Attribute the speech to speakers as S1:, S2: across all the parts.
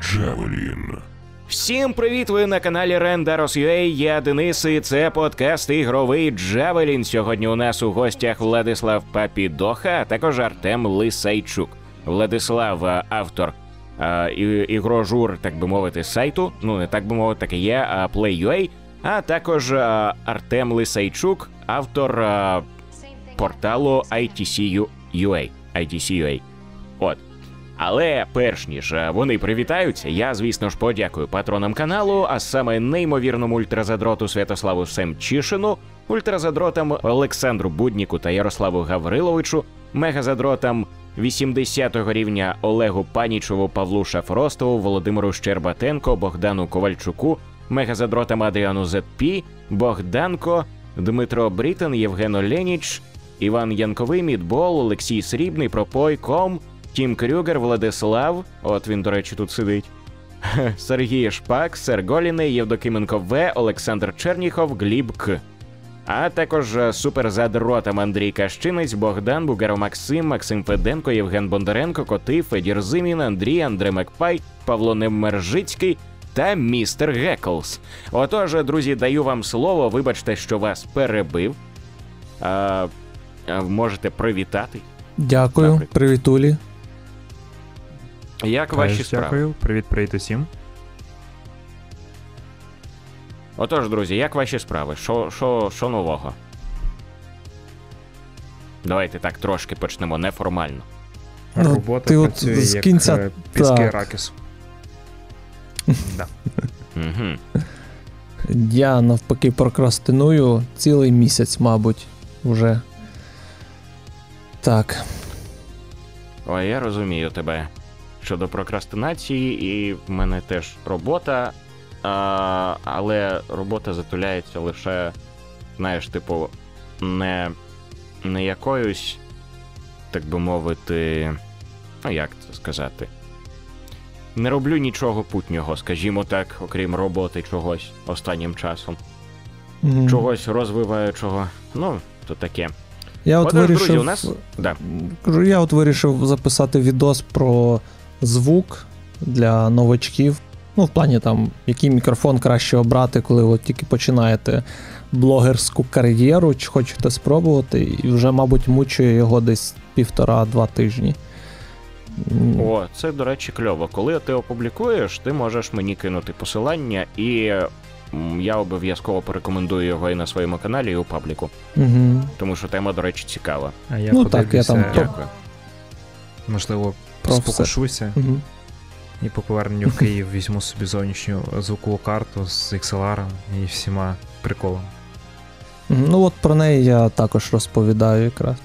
S1: Джавелін.
S2: Всім привіт! Ви на каналі Rendaros.ua, Я Денис, і це подкаст ігровий Джавелін. Сьогодні у нас у гостях Владислав Папідоха, а також Артем Лисайчук. Владислав автор а, і, ігрожур, так би мовити, сайту. Ну не так би мовити, так і є, а Play.ua, а також а, Артем Лисайчук, автор порталу ITC.ua. ITC.ua. От. Але перш ніж е, вони привітаються, я, звісно ж, подякую патронам каналу, а саме неймовірному ультразадроту Святославу Семчишину, ультразадротам Олександру Будніку та Ярославу Гавриловичу, мегазадротам 80-го рівня Олегу Панічеву, Павлу Шафростову, Володимиру Щербатенко, Богдану Ковальчуку, мегазадротам Адріану Зетпі, Богданко, Дмитро Брітен, Євген Оленіч, Іван Янковий, Мідбол, Олексій Срібний, Пропой, Ком, Тім Крюгер, Владислав, от він, до речі, тут сидить. Сергій Шпак, Серголіний, Євдокименко В, Олександр Черніхов, Гліб К. А також е, суперзадротам Андрій Кащинець, Богдан, Бугаро Максим, Максим Феденко, Євген Бондаренко, Коти, Федір Зимін, Андрій, Андре Макпай, Павло Немержицький та містер Геклс. Отож, друзі, даю вам слово. Вибачте, що вас перебив. А, а, можете привітати.
S3: Дякую,
S2: Наприклад.
S3: привітулі.
S2: Як ваші справи?
S4: Дякую, привіт, привіт усім.
S2: Отож, друзі, як ваші справи? Що, що, що нового? Давайте так трошки почнемо неформально.
S3: Ну,
S4: Робота
S3: ти от з
S4: як
S3: кінця-
S4: е, піски да.
S2: Угу.
S3: Я навпаки прокрастиную цілий місяць, мабуть, уже. Так.
S2: О, я розумію тебе. Щодо прокрастинації, і в мене теж робота, а, але робота затуляється лише, знаєш, типу, не, не якоюсь, так би мовити, ну як це сказати. Не роблю нічого путнього, скажімо так, окрім роботи чогось останнім часом.
S3: Мгм.
S2: Чогось розвиваючого. Ну, то таке.
S3: Я от вирішив.
S2: друзі, у нас. Да.
S3: Я от вирішив записати відос про звук для новачків. Ну, в плані там, який мікрофон краще обрати, коли от тільки починаєте блогерську кар'єру, чи хочете спробувати, і вже, мабуть, мучує його десь півтора-два тижні.
S2: О, це, до речі, кльово. Коли ти опублікуєш, ти можеш мені кинути посилання, і я обов'язково порекомендую його і на своєму каналі, і у пабліку.
S3: Угу.
S2: Тому що тема, до речі, цікава.
S4: А я
S3: Ну, так, я там
S2: Дякую.
S4: можливо,
S3: Про все.
S4: спокушуся
S3: Угу.
S4: і по поверненню в Київ візьму собі зовнішню звукову карту з XLR і всіма приколами.
S3: Ну, от про неї я також розповідаю якраз.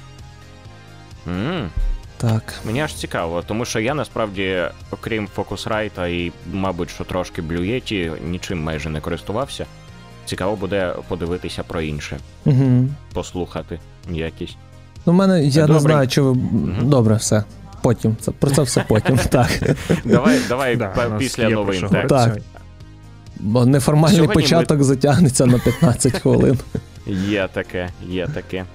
S2: м
S3: Так.
S2: Мені аж цікаво, тому що я насправді, окрім Focusrite і, мабуть, що трошки Blue Yeti, нічим майже не користувався. Цікаво буде подивитися про інше,
S3: Угу.
S2: послухати якісь.
S3: Ну, в мене я
S2: Добре.
S3: не знаю, чи ви. Добре, все. Потім. Це, про це все потім. Так.
S2: Давай, давай
S4: Да,
S2: після новин. Так.
S3: Так. Бо неформальний
S2: Сьогодні ми-
S3: початок затягнеться на 15 хвилин.
S2: Є таке, є таке.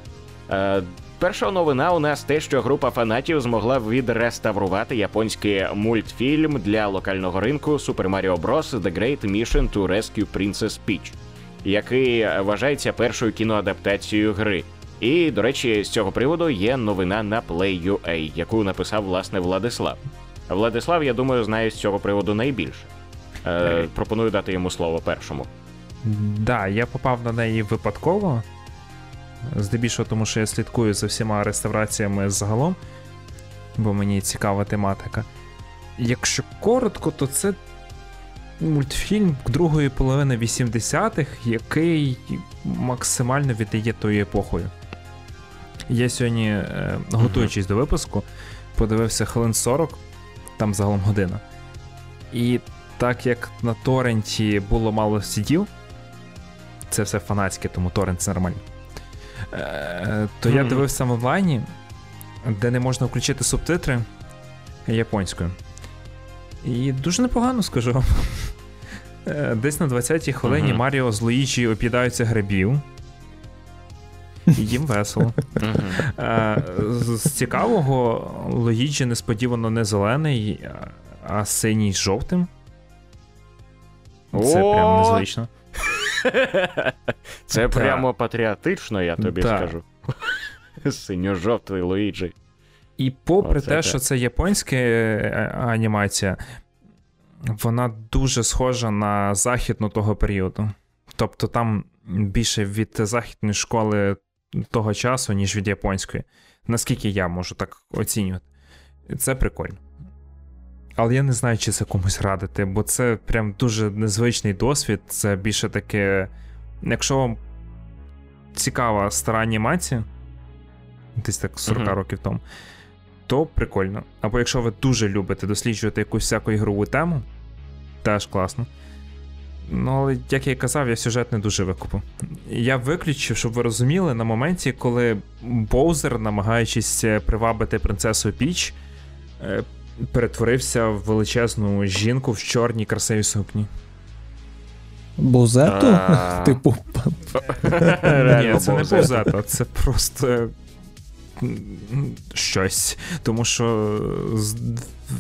S2: Е, перша новина у нас те, що група фанатів змогла відреставрувати японський мультфільм для локального ринку Super Mario Bros. The Great Mission to Rescue Princess Peach, який вважається першою кіноадаптацією гри. І, до речі, з цього приводу є новина на Play.ua, яку написав власне Владислав. Владислав, я думаю, знає з цього приводу найбільше. Е, пропоную дати йому слово першому.
S4: Да, я попав на неї випадково. Здебільшого, тому що я слідкую за всіма реставраціями загалом, бо мені цікава тематика. Якщо коротко, то це мультфільм другої половини 80-х, який максимально віддає тою епохою. Я сьогодні, е, готуючись до випуску, подивився хвилин 40, там загалом година. І так як на торренті було мало сидів, це все фанатське, тому торрент це нормально. Е, то я дивився в онлайні, де не можна включити субтитри японською. І дуже непогано скажу. вам. Е, Десь на 20-й хвилині
S2: Мгм.
S4: Маріо з Луїджі опідаються грибів. Їм весело. Е, З цікавого, Луїджі несподівано не зелений, а- а синій з жовтим. Це прям незвично.
S2: Це прямо патріотично, я тобі скажу. Синьо-жовтий Луїджі.
S4: І попри те, що це японська е, анімація, вона дуже схожа на західну того періоду. Тобто там більше від західної школи того часу, ніж від японської. Наскільки я можу так оцінювати. Це прикольно. Але я не знаю, чи це комусь радити, бо це прям дуже незвичний досвід. Це більше таке. Якщо вам цікава стара анімація, десь так 40
S2: Мгм.
S4: років тому, то прикольно. Або якщо ви дуже любите досліджувати якусь всяку ігрову тему, теж класно. Ну, але як я і казав, я сюжет не дуже викупив. Я виключив, щоб ви розуміли, на моменті, коли Боузер, намагаючись е, привабити принцесу Піч, е, перетворився в величезну жінку в чорній красивій сукні.
S3: Бозету? Типу,
S2: Реально
S4: Ні, це не. Бозета, це просто щось. Тому що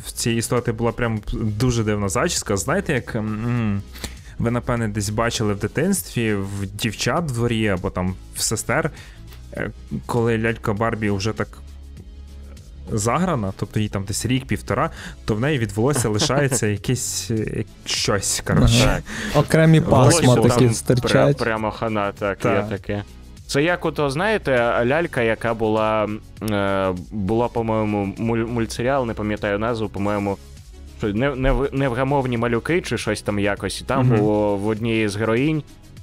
S4: в цій істоти була прям дуже дивна зачіска. Знаєте, як. Ви, напевне, десь бачили в дитинстві в дівчат в дворі або там в сестер, е, коли лялька Барбі вже так заграна, тобто їй там десь рік-півтора, то в неї від волосся лишається якесь е, щось. Коротше.
S3: Окремі пасма такі
S2: там
S3: стирчать.
S2: пря- Прямо хана, так, є таке. Це як ото, знаєте, лялька, яка була, е, була по-моєму, муль- мультсеріал, не пам'ятаю назву, по-моєму, не, не, невгамовні малюки чи щось там якось. І там
S4: Мгм.
S2: було в одній з героїнь,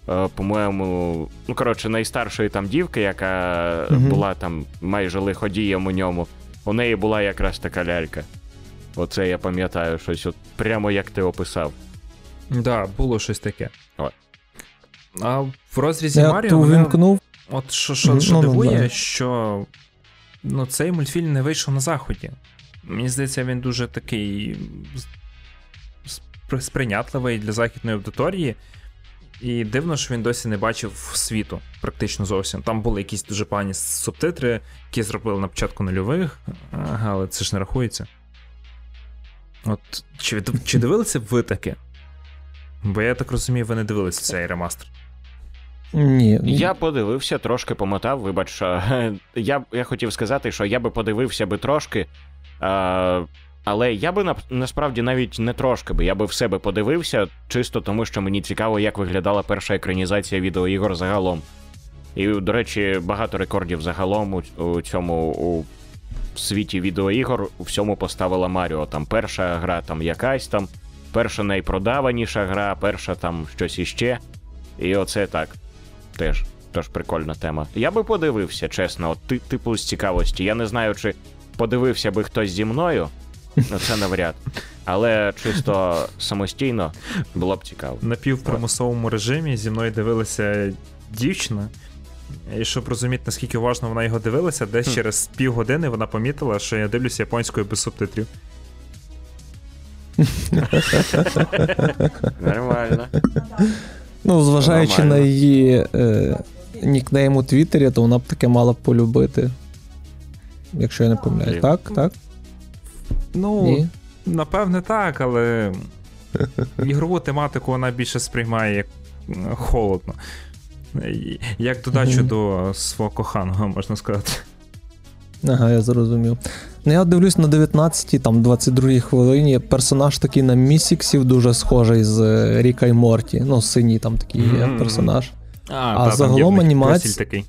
S2: е, по-моєму, ну коротше, найстаршої там дівки, яка
S3: Мгм.
S2: була там майже лиходієм у ньому. У неї була якраз така лялька. Оце я пам'ятаю, щось от прямо як ти описав.
S4: Да, було щось таке.
S2: От.
S4: А в розрізі
S3: Я
S4: Маріо. мене-
S3: вимкнув.
S4: От що, що, що
S3: ну, ну,
S4: дивує,
S3: да.
S4: що ну, цей мультфільм не вийшов на заході. Мені здається, він дуже такий сприйнятливий для західної аудиторії. І дивно, що він досі не бачив світу, практично зовсім. Там були якісь дуже погані субтитри, які зробили на початку нульових, але це ж не рахується. От чи, чи дивилися б ви таке? Бо я так розумію, ви не дивилися цей ремастер.
S3: Ні.
S2: Я подивився, трошки помотав. Вибач, що я, я хотів сказати, що я би подивився би трошки. Але я би насправді навіть не трошки би, я би в себе подивився, чисто тому, що мені цікаво, як виглядала перша екранізація відеоігор загалом. І, до речі, багато рекордів загалом у, у цьому у світі відеоігор у всьому поставила Маріо. Там перша гра там якась там, перша найпродаваніша гра, перша там щось іще. І оце так. Теж, теж прикольна тема. Я би подивився, чесно, от типу з цікавості. Я не знаю, чи подивився би хтось зі мною. Ну, це навряд. Але чисто самостійно було б цікаво.
S4: В напівпримусовому режимі зі мною дивилася дівчина. І щоб розуміти, наскільки уважно вона його дивилася, десь
S2: Хм.
S4: через півгодини вона помітила, що я дивлюся японською без субтитрів.
S2: Нормально.
S3: Ну, зважаючи
S2: Нормально.
S3: на її е, нікнейм у Твіттері, то вона б таке мала б полюбити. Якщо я не помиляюсь. Так, так?
S4: Ну,
S3: Ні.
S4: напевне, так, але ігрову тематику вона більше сприймає як холодно. Як додачу
S3: Мгм.
S4: до свого коханого, можна сказати.
S3: Ага, я зрозумів. Ну, я дивлюсь на 19-й, там 22-й хвилині. Персонаж такий на місіксів дуже схожий з е, Ріка і Морті. Ну, синій там такий є
S2: Мгм.
S3: персонаж.
S4: А,
S3: А
S4: та,
S3: загалом анімація-
S4: такий.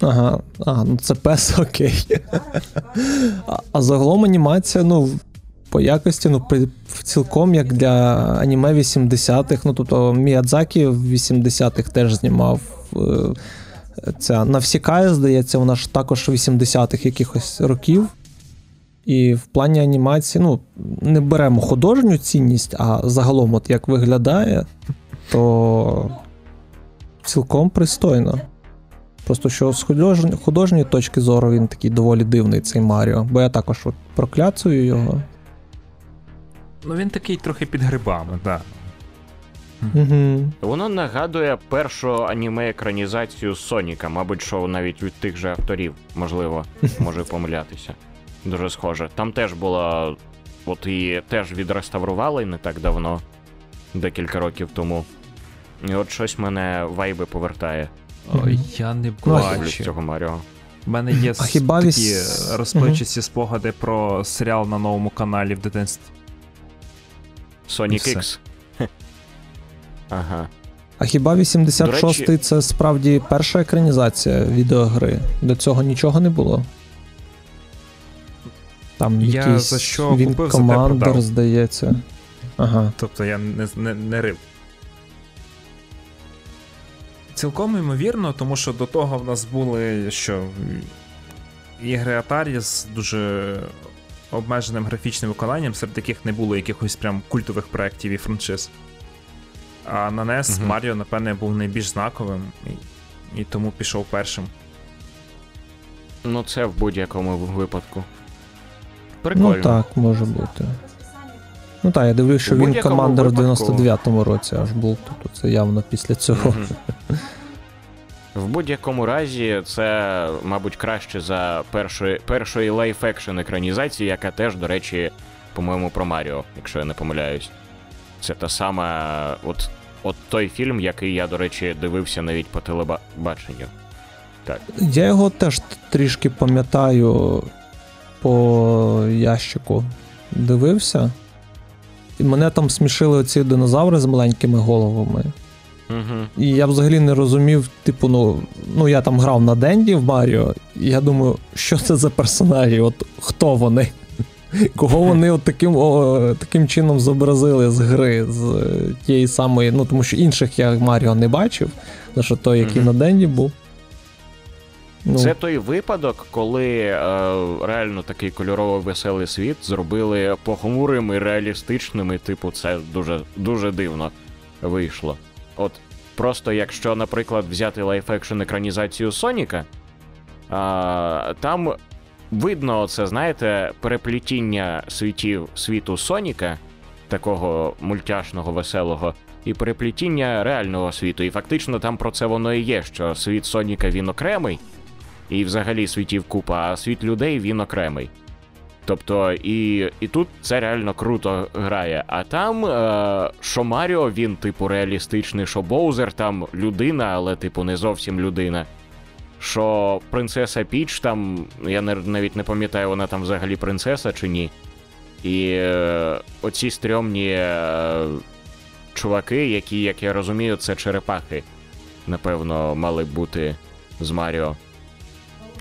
S3: Ага, а, ну це пес окей. а, а загалом анімація, ну, по якості, ну, при, цілком як для аніме 80-х. Ну, тобто Міядзакі в 80-х теж знімав. Е, ця Навсікає, здається, вона ж також 80-х якихось років. І в плані анімації, ну, не беремо художню цінність, а загалом, от як виглядає, то цілком пристойно. Просто що з художньої, художньої точки зору він такий доволі дивний, цей Маріо. Бо я також от прокляцую його.
S4: Ну він такий трохи під грибами, так.
S3: Угу.
S2: Воно нагадує першу аніме-екранізацію Соніка, мабуть, що навіть від тих же авторів, можливо, може помилятися. Дуже схоже. Там теж була от її теж відреставрували не так давно, декілька років тому. І от щось мене вайби повертає.
S4: Я не
S3: Ну,
S4: бачу.
S2: цього Маріо.
S4: У мене є
S3: А хіба
S4: такі
S3: віс-
S4: розпливчасті спогади про серіал на новому каналі в дитинстві.
S2: Sonic. X. Ага.
S3: А хіба 86-й
S2: речі-
S3: це справді перша екранізація відеогри? До цього нічого не було. Там
S4: Я
S3: якийсь
S4: за що
S3: він
S4: купив, продав.
S3: здається. Ага.
S4: Тобто я не, не, не рив. Цілком ймовірно, тому що до того в нас були що ігри Atari з дуже обмеженим графічним виконанням, серед яких не було якихось прям культових проєктів і франшиз. А на NES. Маріо, напевне, був найбільш знаковим і, і тому пішов першим.
S2: Ну, це в будь-якому випадку. Прикольно.
S3: Ну так, може бути. Ну так, я дивлюсь, що він командир в 99-му році аж був, тобто це явно після цього.
S2: В будь-якому разі, це, мабуть, краще за першої, першої live-action екранізації, яка теж, до речі, по-моєму, про Маріо, якщо я не помиляюсь. Це та сама, от, от той фільм, який я, до речі, дивився навіть по телебаченню. Так.
S3: Я його теж трішки пам'ятаю по ящику. Дивився. І мене там смішили оці динозаври з маленькими головами.
S2: Угу.
S3: І я взагалі не розумів, типу, ну, ну я там грав на Денді в Маріо, і я думаю, що це за персонажі? От хто вони? Кого вони от таким, о, таким чином зобразили з гри, з тієї самої, ну тому що інших я Маріо не бачив, лише той, який
S2: Мгм.
S3: на Денді був. Ну,
S2: Це той випадок, коли е, реально такий кольоровий веселий світ зробили похмурим і реалістичним, і, типу, це дуже, дуже дивно вийшло. От просто якщо, наприклад, взяти live-action екранізацію Соніка, а, там видно це, знаєте, переплітіння світів світу Соніка, такого мультяшного, веселого, і переплітіння реального світу. І фактично там про це воно і є, що світ Соніка він окремий. І взагалі світів купа, а світ людей він окремий. Тобто, і, і тут це реально круто грає. А там, е, що Маріо, він, типу, реалістичний, що Боузер там людина, але, типу, не зовсім людина. Що принцеса Піч там, я навіть не пам'ятаю, вона там взагалі принцеса чи ні. І е, оці стрьомні е, чуваки, які, як я розумію, це черепахи, напевно, мали бути з Маріо.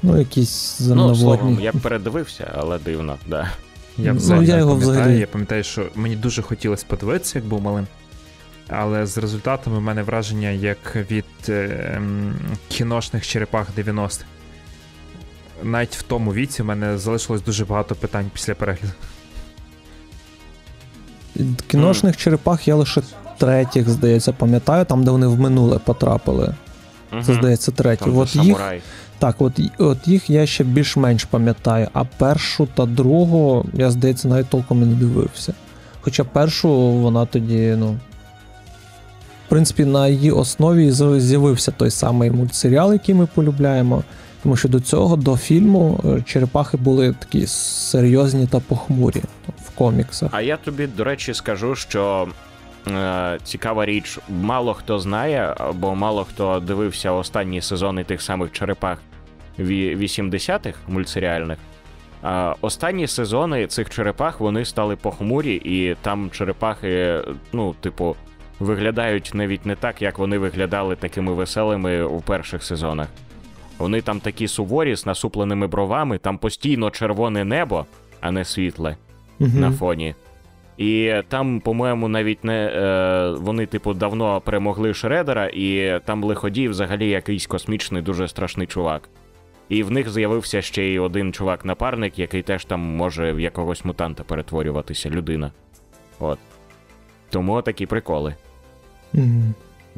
S3: Ну якісь
S2: Ну, словом, я передивився, але дивно, да.
S4: Я
S3: Ну,
S4: взагалі
S3: я його
S4: пам'ятаю.
S3: взагалі-
S4: Я пам'ятаю, що мені дуже хотілося подивитися, як був малим. Але з результатами в мене враження як від е, м, кіношних черепах 90-х. Навіть в тому віці в мене залишилось дуже багато питань після перегляду.
S3: Кіношних черепах я лише третіх, здається, пам'ятаю, там, де вони в минуле потрапили. Це, здається, третій.
S2: Там,
S3: От їх,
S2: самурай.
S3: Так, от, от їх я ще більш-менш пам'ятаю, а першу та другу, я, здається, навіть толком і не дивився. Хоча першу вона тоді, ну. В принципі, на її основі з'явився той самий мультсеріал, який ми полюбляємо. Тому що до цього, до фільму, е, черепахи були такі серйозні та похмурі в коміксах.
S2: А я тобі, до речі, скажу, що цікава річ, мало хто знає, або мало хто дивився останні сезони тих самих черепах 80-х мультсеріальних. Останні сезони цих черепах вони стали похмурі, і там черепахи, ну, типу, виглядають навіть не так, як вони виглядали такими веселими у перших сезонах. Вони там такі суворі з насупленими бровами, там постійно червоне небо, а не світле
S3: Мгм.
S2: на фоні. І там, по-моєму, навіть не е, вони, типу, давно перемогли Шредера, і там лиходій взагалі якийсь космічний, дуже страшний чувак. І в них з'явився ще й один чувак-напарник, який теж там може в якогось мутанта перетворюватися, людина. От. Тому такі приколи.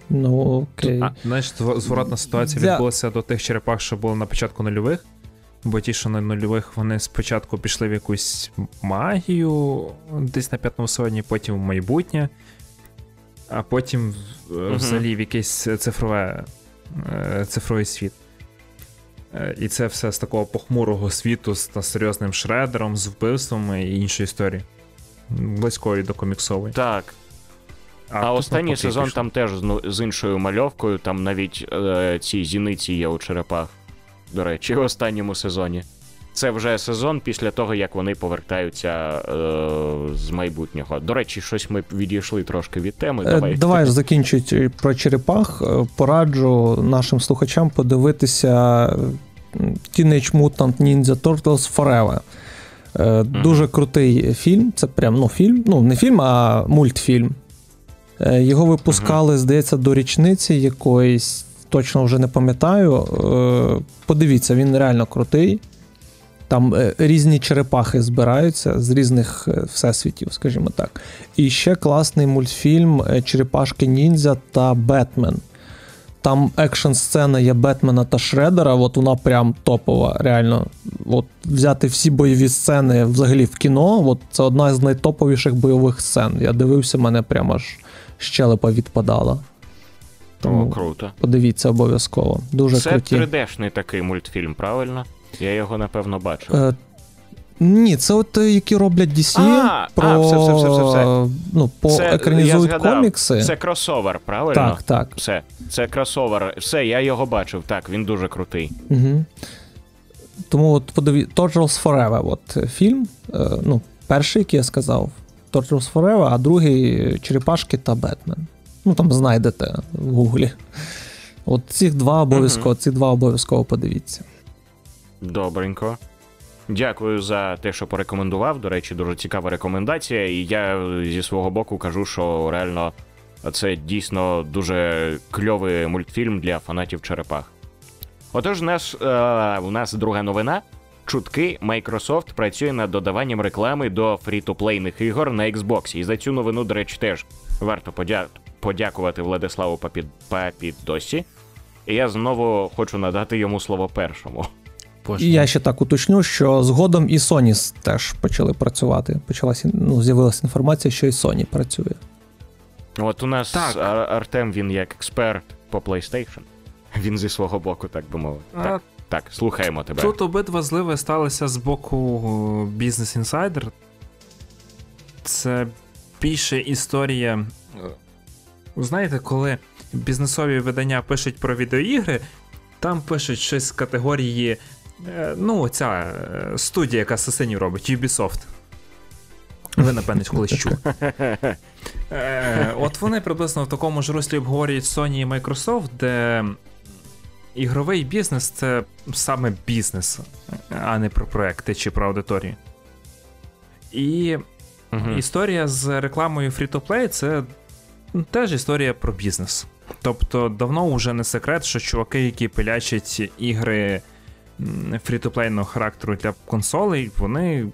S3: Ну, окей.
S4: А, знаєш, зворотна ситуація відбулася до тих черепах, що були на початку нульових. Бо ті, що на нульових, вони спочатку пішли в якусь магію десь на п'ятому сезоні, потім в майбутнє, а потім е, взагалі в якийсь цифрове, е, цифровий світ. Е, І це все з такого похмурого світу з та серйозним шредером, з вбивствами і іншої історії. близької до коміксової.
S2: Так. А, а останній сезон
S4: пішло.
S2: там теж з, з іншою мальовкою, там навіть е, ці зіниці є у черепах. До речі, в останньому сезоні. Це вже сезон після того, як вони повертаються е, з майбутнього. До речі, щось ми відійшли трошки від теми.
S3: Е,
S2: Давай.
S3: Давай ж закінчують е, про черепах. Е, Пораджу нашим слухачам подивитися Teenage Mutant Ninja Turtles Forever. Е, Дуже крутий фільм. Це прям ну, фільм. Ну, не фільм, а мультфільм. Його випускали, здається, до річниці якоїсь, точно вже не пам'ятаю. Е, Подивіться, він реально крутий. Там е, різні черепахи збираються з різних е, всесвітів, скажімо так. І ще класний мультфільм Черепашки Ніндзя та Бетмен. Там екшн сцена є Бетмена та Шредера, от вона прям топова, реально. От взяти всі бойові сцени взагалі в кіно, от це одна з найтоповіших бойових сцен. Я дивився, мене прямо аж щелепа відпадала. Тому
S2: О, круто.
S3: подивіться обов'язково. Дуже
S2: Це
S3: круті.
S2: 3D-шний такий мультфільм, правильно? Я його, напевно, бачив.
S3: Е, ні, це от е, які роблять DC,
S2: А,
S3: про
S2: а, все, все, все, все, все.
S3: ну,
S2: Це, я
S3: комікси.
S2: Це кросовер, правильно?
S3: Так, так.
S2: Все, це кросовер. Все, я його бачив. Так, він дуже крутий.
S3: Угу. Тому от подиві... Turtles Forever, от е, фільм. Е, ну, перший, який я сказав, Turtles Forever, а другий Черепашки та Бетмен. Ну там знайдете в гуглі. От цих два обов'язково, ці два обов'язково подивіться.
S2: Добренько. Дякую за те, що порекомендував. До речі, дуже цікава рекомендація. І я зі свого боку кажу, що реально це дійсно дуже кльовий мультфільм для фанатів черепах. Отож, наш, е, у нас друга новина. Чутки Microsoft працює над додаванням реклами до фрі-то-плейних ігор на Xbox. І за цю новину, до речі, теж варто подя... подякувати Владиславу Папід... Папідосі. І я знову хочу надати йому слово першому.
S3: І я ще так уточню, що згодом і Sony теж почали працювати. Почалася, ну, з'явилася інформація, що і Sony працює.
S2: От у нас
S4: Так.
S2: Артем, він як експерт по PlayStation. Він зі свого боку, так би мовити.
S4: А,
S2: Так, так, слухаємо тебе.
S4: Тут обидва зливи сталися з боку Business Insider. Це більше історія. е, Знаєте, коли бізнесові видання пишуть про відеоігри, там пишуть щось з категорії. е, Ну, ця е, студія, яка асасинів робить, Ubisoft. Ви, напевне, колись чули. От вони приблизно в такому ж руслі обговорюють Sony і Microsoft, де ігровий бізнес це саме бізнес, а не про проекти чи про аудиторію. І
S2: Мгм.
S4: історія з рекламою Free-to-Play це теж історія про бізнес. Тобто давно вже не секрет, що чуваки, які пилячать ігри фрі-то-плейного характеру для консолей, вони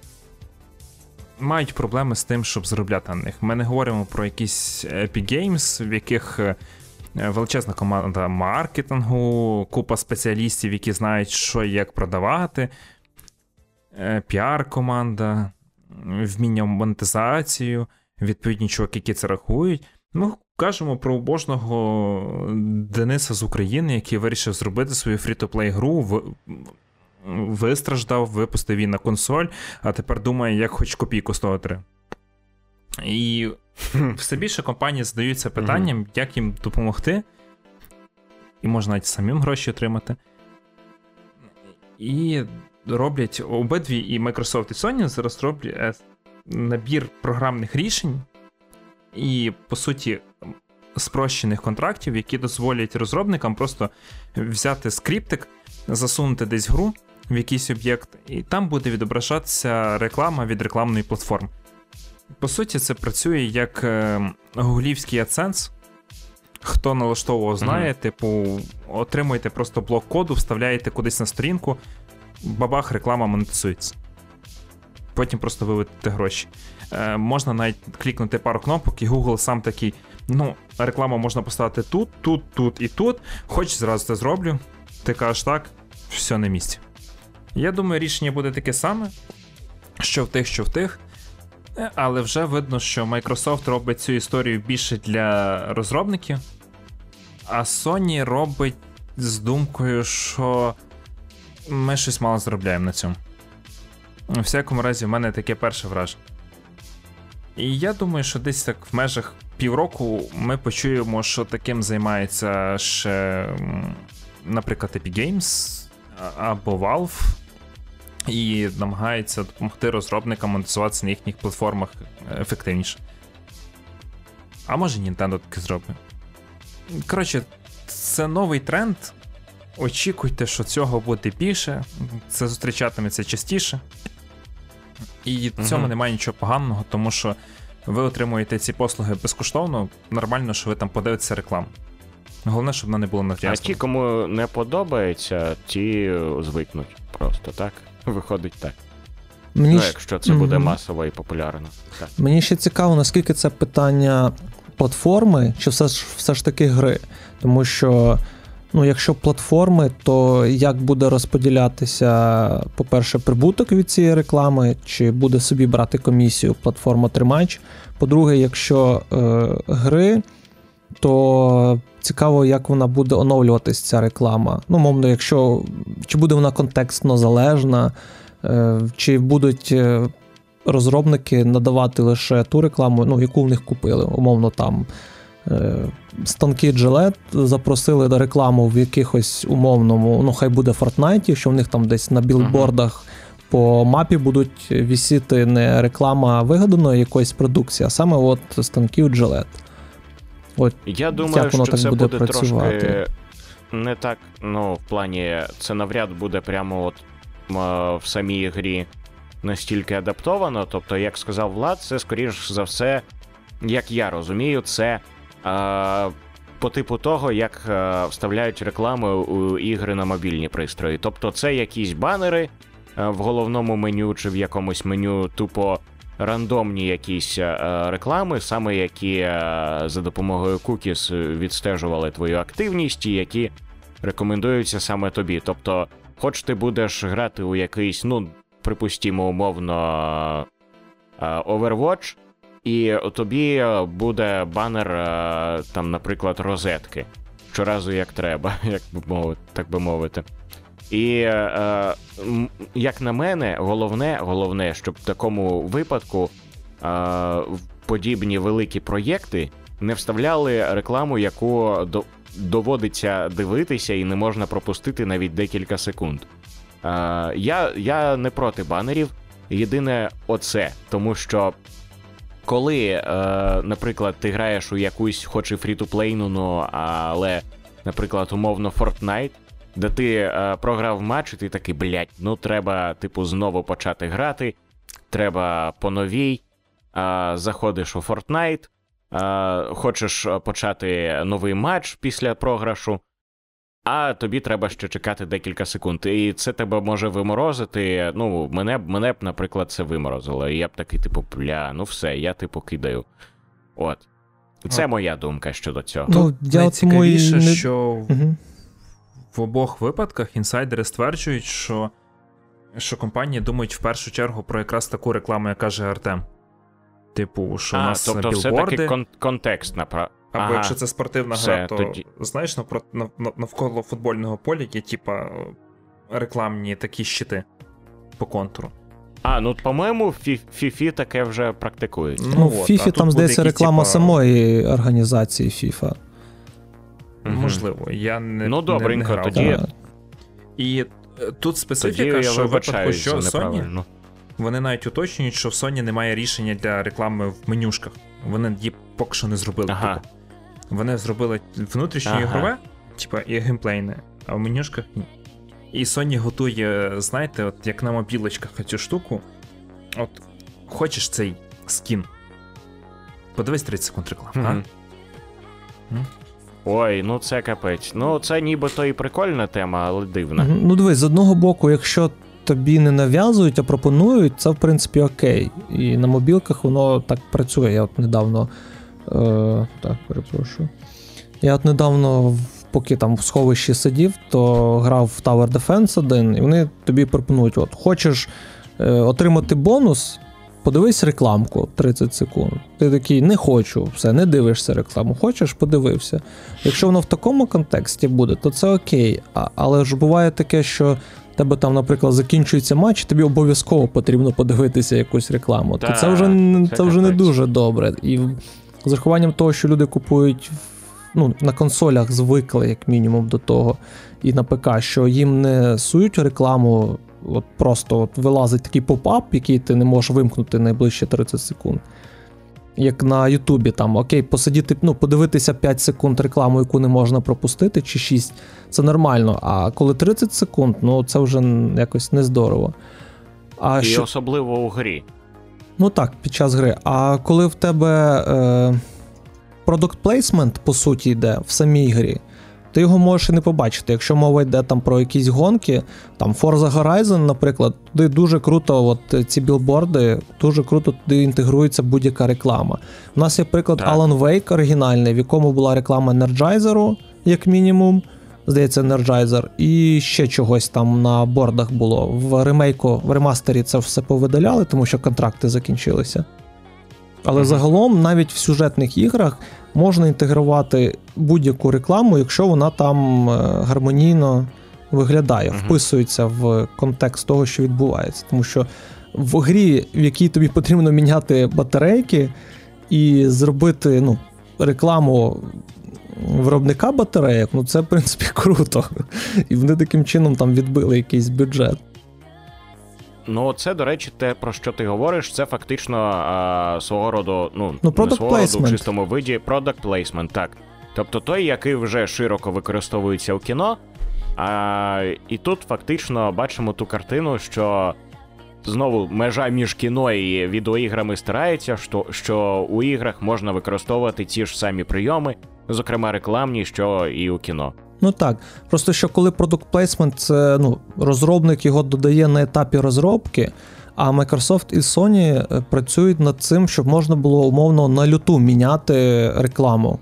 S4: мають проблеми з тим, щоб заробляти на них. Ми не говоримо про якісь Epic Games, в яких е, величезна команда маркетингу, купа спеціалістів, які знають, що і як продавати, е, піар-команда, вміння монетизацію, відповідні чуваки, які це рахують. Ми кажемо про убожного Дениса з України, який вирішив зробити свою фрі-то-плей гру. В... Вистраждав, випустив її на консоль, а тепер думає, як хоч копійку з того три. І все більше компаній задаються питанням, як їм допомогти, і можна навіть самим гроші отримати. І роблять обидві і Microsoft, і Sony зараз роблять е, набір програмних рішень і, по суті, спрощених контрактів, які дозволять розробникам просто взяти скриптик, засунути десь гру в якийсь об'єкт, і там буде відображатися реклама від рекламної платформи. По суті, це працює як е, гуглівський AdSense. Хто налаштовував, знає,
S2: Мгм.
S4: типу, отримуєте просто блок коду, вставляєте кудись на сторінку, бабах, реклама монетизується. Потім просто виведете гроші. Е, можна навіть клікнути пару кнопок, і Google сам такий: ну, рекламу можна поставити тут, тут, тут і тут. Хоч зразу це зроблю. Ти кажеш так, все на місці. Я думаю, рішення буде таке саме, що в тих, що в тих. Е, Але вже видно, що Microsoft робить цю історію більше для розробників, а Sony робить з думкою, що ми щось мало заробляємо на цьому. У всякому разі, в мене таке перше враження. І я думаю, що десь так в межах півроку ми почуємо, що таким займається ще, наприклад, Epic Games або Valve, і намагається допомогти розробникам монетизуватися на їхніх платформах ефективніше. А може Nintendo таке зробить. Коротше, це новий тренд. Очікуйте, що цього буде більше, це зустрічатиметься частіше. І в цьому немає нічого поганого, тому що ви отримуєте ці послуги безкоштовно, нормально, що ви там подивитеся рекламу. Головне, щоб вона не була нав'язана.
S2: А ті, кому не подобається, ті звикнуть просто, так? Виходить так.
S3: Мені,
S2: ну, якщо це буде масово і популярно. Так.
S3: Мені ще цікаво, наскільки це питання платформи, чи все ж все ж таки гри. Тому що, ну, якщо платформи, то як буде розподілятися, по-перше, прибуток від цієї реклами, чи буде собі брати комісію платформа тримач. По-друге, якщо е, гри, то цікаво, як вона буде оновлюватись, ця реклама. Ну, мовно, якщо чи буде вона контекстно залежна, е, чи будуть. е, розробники надавати лише ту рекламу, ну, яку в них купили. Умовно, там станки Gillette запросили на рекламу в якихось умовному, ну, хай буде Fortnite, що в них там десь на білбордах по мапі будуть вісіти не реклама вигаданої якоїсь продукції, а саме от станків Gillette. От
S2: Я думаю,
S3: Як воно
S2: що
S3: так
S2: це
S3: буде
S2: буде,
S3: працювати?
S2: трошки не так, ну, в плані, це навряд буде прямо от в самій грі настільки адаптовано. Тобто, як сказав Влад, це скоріш за все, як я розумію, це е, по типу того, як е, вставляють реклами у ігри на мобільні пристрої. Тобто, це якісь банери е, в головному меню чи в якомусь меню тупо рандомні якісь е, реклами, саме які за допомогою cookies відстежували твою активність і які рекомендуються саме тобі. Тобто, хоч ти будеш грати у якийсь, ну, припустімо, умовно Overwatch, і тобі е, буде банер, е, там, наприклад, розетки. Щоразу як треба, як би мовити, так би мовити. І е, як на мене, головне, головне, щоб в такому випадку е, подібні великі проєкти не вставляли рекламу, яку до, доводиться дивитися і не можна пропустити навіть декілька секунд. Е, я, я не проти банерів. Єдине оце, тому що коли, е, наприклад, ти граєш у якусь, хоч і фрі-ту-плейну, ну, але, наприклад, умовно Fortnite, де ти е, програв матч, і ти такий, блядь, ну треба, типу, знову почати грати, треба по новій, е, заходиш у Fortnite, е, хочеш е, почати новий матч після програшу, а тобі треба ще чекати декілька секунд. І це тебе може виморозити. Ну, мене, б- мене б, наприклад, це виморозило. І я б такий, типу, бля, ну все, я типу кидаю. От. Це
S4: От.
S2: моя думка щодо цього.
S3: Ну, я і
S4: найцікавіше,
S3: не-
S4: що
S3: Угу.
S4: в обох випадках інсайдери стверджують, що, що компанії думають в першу чергу про якраз таку рекламу, як каже Артем. Типу, що у нас
S2: тобто,
S4: білборди,
S2: все-таки кон- контекстна пра-
S4: або
S2: Ага.
S4: якщо це спортивна
S2: Все,
S4: гра, то
S2: тоді-
S4: знаєш, навпро- нав- нав- навколо футбольного поля є, типа, рекламні такі щити по контуру.
S2: А, ну по-моєму, в Фіфі таке вже практикується.
S3: Ну,
S4: от,
S3: в FIFA там здається реклама
S4: типа,
S3: самої організації FIFA.
S2: Мгм.
S4: Можливо, я не
S2: Ну, добренько,
S4: не грав.
S2: тоді-
S3: Так.
S4: І е, тут специфіка,
S2: я
S4: що в випадку, що Sony, вони навіть уточнюють, що в Sony немає рішення для реклами в менюшках. Вони її поки що не зробили.
S2: Ага.
S4: типу. Вони зробили внутрішнє
S2: Ага.
S4: ігрове, типа і геймплейне, а в менюшках ні. І Sony готує, знаєте, от як на мобілочках цю штуку. От хочеш цей скін. Подивись 30 секунд реклами,
S2: Мгм.
S4: М?
S2: Ой, ну це капець. Ну, це нібито і прикольна тема, але дивна.
S3: Ну дивись, з одного боку, якщо тобі не нав'язують, а пропонують, це в принципі окей. І на мобілках воно так працює. Я от недавно. Е, так, перепрошую. Я от недавно, поки там в сховищі сидів, то грав в Tower Defense 1, і вони тобі пропонують: от, хочеш е, отримати бонус, подивись рекламку 30 секунд. Ти такий, не хочу, все, не дивишся рекламу. Хочеш, подивився. Якщо воно в такому контексті буде, то це окей. А, але ж буває таке, що тебе там, наприклад, закінчується матч, тобі обов'язково потрібно подивитися якусь рекламу.
S2: Так,
S3: то це вже,
S2: це
S3: це вже не дуже добре. І з урахуванням того, що люди купують ну, на консолях звикли, як мінімум, до того, і на ПК, що їм не сують рекламу, от просто от вилазить такий поп-ап, який ти не можеш вимкнути найближче 30 секунд. Як на Ютубі, там окей, посидіти, ну, подивитися 5 секунд рекламу, яку не можна пропустити, чи 6, це нормально. А коли 30 секунд, ну це вже якось нездорово. А
S2: І
S3: що,
S2: особливо у грі.
S3: Ну так, під час гри. А коли в тебе е, product placement, по суті, йде в самій грі, ти його можеш і не побачити. Якщо мова йде там про якісь гонки, там Forza Horizon, наприклад, туди дуже круто, от е, ці білборди, дуже круто туди інтегрується будь-яка реклама. У нас є приклад
S2: Так.
S3: Alan Wake оригінальний, в якому була реклама Energizer, як мінімум. Здається, Energizer, і ще чогось там на бордах було. В ремейку, в ремастері це все повидаляли, тому що контракти закінчилися. Але
S2: Мгм.
S3: загалом навіть в сюжетних іграх можна інтегрувати будь-яку рекламу, якщо вона там е, гармонійно виглядає,
S2: Мгм.
S3: вписується в контекст того, що відбувається. Тому що в грі, в якій тобі потрібно міняти батарейки і зробити ну, рекламу виробника батарейок, ну це в принципі круто. І вони таким чином там відбили якийсь бюджет.
S2: Ну, це, до речі, те, про що ти говориш, це фактично а, свого роду, ну,
S3: Ну,
S2: не свого роду в чистому виді product placement, так. Тобто той, який вже широко використовується у кіно. А, і тут фактично бачимо ту картину, що знову межа між кіно і відеоіграми стирається, що, що у іграх можна використовувати ті ж самі прийоми, зокрема рекламні, що і у кіно.
S3: Ну так. Просто що коли product placement, це ну, розробник його додає на етапі розробки, а Microsoft і Sony е, працюють над цим, щоб можна було умовно на люту міняти рекламу.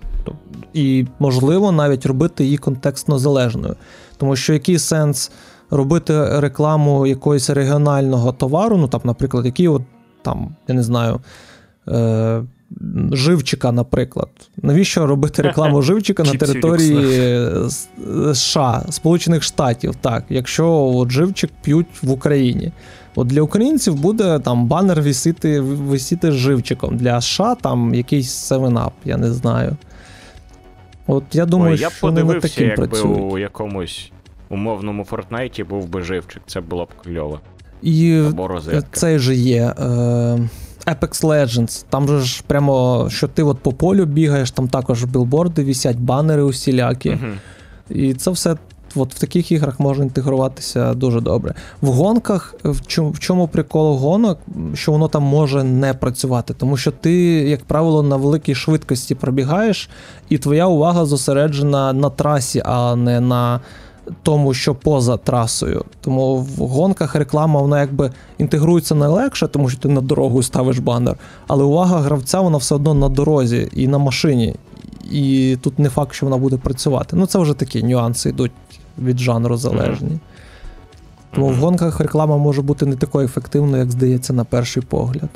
S3: І, можливо, навіть робити її контекстно залежною. Тому що який сенс робити рекламу якогось регіонального товару, ну там, наприклад, який от там, я не знаю. Е- Живчика, наприклад. Навіщо робити рекламу живчика на території США, Сполучених Штатів, так, якщо от живчик п'ють в Україні. От для українців буде там банер висіти, висіти з живчиком. Для США там якийсь 7-Up, я не знаю. От я думаю,
S2: Ой, я
S3: що вони
S2: подивився,
S3: таким
S2: якби
S3: працюють.
S2: у якомусь умовному Фортнайті був би живчик, це було б кльово.
S3: І
S2: Або розетка.
S3: цей же є. Е, Apex Legends, там же ж прямо, що ти от по полю бігаєш, там також білборди вісять, банери усілякі.
S2: Мгм.
S3: І це все от в таких іграх може інтегруватися дуже добре. В гонках, в чому, в чому прикол гонок, що воно там може не працювати, тому що ти, як правило, на великій швидкості пробігаєш, і твоя увага зосереджена на трасі, а не на тому, що поза трасою. Тому в гонках реклама вона якби інтегрується найлегше, тому що ти на дорогу ставиш банер, але увага гравця вона все одно на дорозі і на машині. І тут не факт, що вона буде працювати. Ну, це вже такі нюанси йдуть від жанру залежні. Тому в гонках реклама може бути не такою ефективною, як здається, на перший погляд.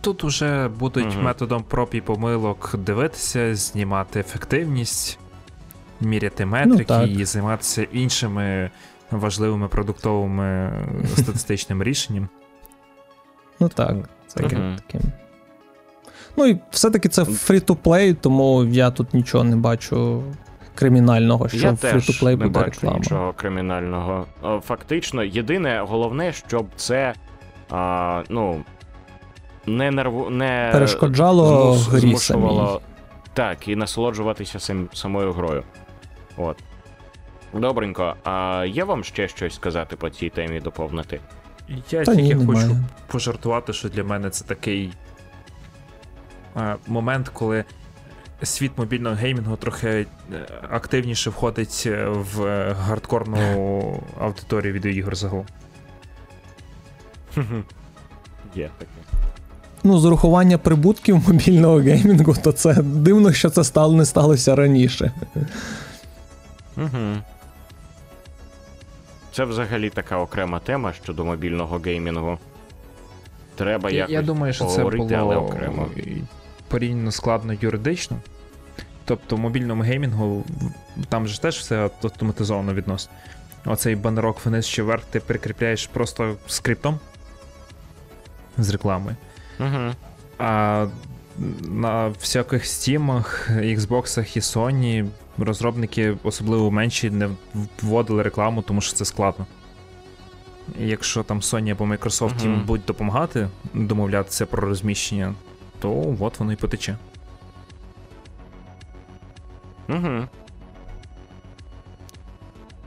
S4: Тут уже будуть методом проб і помилок дивитися, знімати ефективність, міряти метрики
S3: так.
S4: і займатися іншими важливими продуктовими статистичним рішенням.
S3: Ну так, це як таким. Ну і все-таки це free-to-play, тому я тут нічого не бачу кримінального, що
S2: Я
S3: в
S2: не
S3: буде
S2: бачу
S3: реклама.
S2: нічого кримінального. Фактично, єдине, головне, щоб це а, ну, не нерву не
S3: Перешкоджало
S2: змус-
S3: грі
S2: змушувало так, і насолоджуватися сам, самою грою. От. Добренько, а є вам ще щось сказати по цій темі доповнити?
S4: Я
S3: Та ні,
S4: тільки хочу
S3: немає.
S4: пожартувати, що для мене це такий е, момент, коли світ мобільного геймінгу трохи е, активніше входить е, в е, гардкорну аудиторію відеоігор загалом.
S2: Є таке.
S3: Ну, з урахування прибутків мобільного геймінгу, то це дивно, що це стало, не сталося раніше.
S2: Угу. Це взагалі така окрема тема щодо мобільного геймінгу. Треба якось
S4: я думаю, що це
S2: але
S4: було
S2: окремо.
S4: порівняно складно юридично. Тобто в мобільному геймінгу там же теж все автоматизовано відносно. оцей банерок вниз чи вверх ти прикріпляєш просто скриптом з реклами.
S2: Угу.
S4: А на всяких стімах, Xbox і Sony розробники, особливо менші, не вводили рекламу, тому що це складно. Якщо там Sony або Microsoft їм
S2: Мгм.
S4: будуть допомагати домовлятися про розміщення, то от воно і потече.
S2: Угу.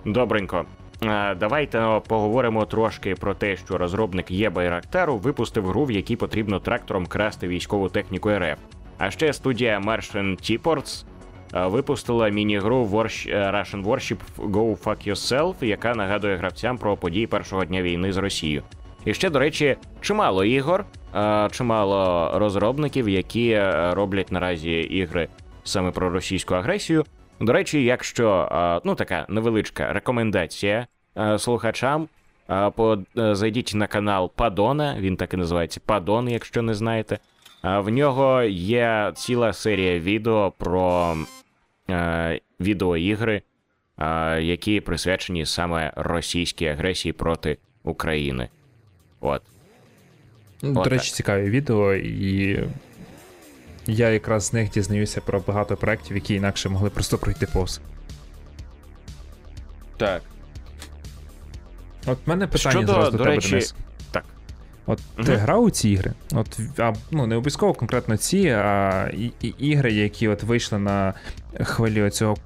S2: Добренько. А, Давайте ну, поговоримо трошки про те, що розробник Є Байрактару випустив гру, в якій потрібно трактором красти військову техніку РФ. А ще студія Martian T-Ports випустила міні-гру е, Russian Warship Go Fuck Yourself, яка нагадує гравцям про події першого дня війни з Росією. І ще, до речі, чимало ігор, чимало розробників, які е, роблять наразі ігри саме про російську агресію. До речі, якщо ну така невеличка рекомендація слухачам, по, е, зайдіть на канал Падона, він так і називається Падон, якщо не знаєте. В нього є ціла серія відео про е, відеоігри, які присвячені саме російській агресії проти України. От.
S4: До
S2: От
S4: речі, цікаві відео, і я якраз з них дізнаюся про багато проєктів, які інакше могли просто пройти повз.
S2: Так.
S4: От в мене питання
S2: Щодо,
S4: зразу
S2: до
S4: до тебе,
S2: речі,
S4: Денис.
S2: так.
S4: От
S2: Мгм.
S4: ти грав у ці ігри? От, а, ну, не обов'язково конкретно ці, а і, і ігри, які от вийшли на хвилі оцього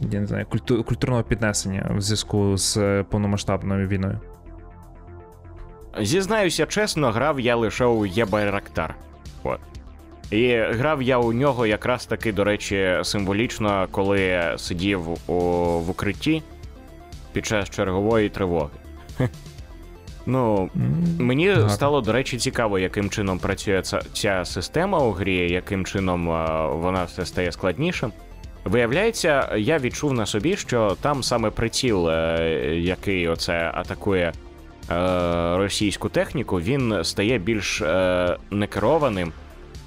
S4: я не знаю, культу, культурного піднесення в зв'язку з е, повномасштабною війною.
S2: Зізнаюся чесно, грав я лише у Єбайрактар. От. І грав я у нього якраз таки, до речі, символічно, коли сидів у, в укритті під час чергової тривоги. Ну, мені
S4: гарно.
S2: стало, до речі, цікаво, яким чином працює ця, ця система у грі, яким чином е, вона все стає складнішим. Виявляється, я відчув на собі, що там саме приціл, е, який оце атакує е, російську техніку, він стає більш некерованим,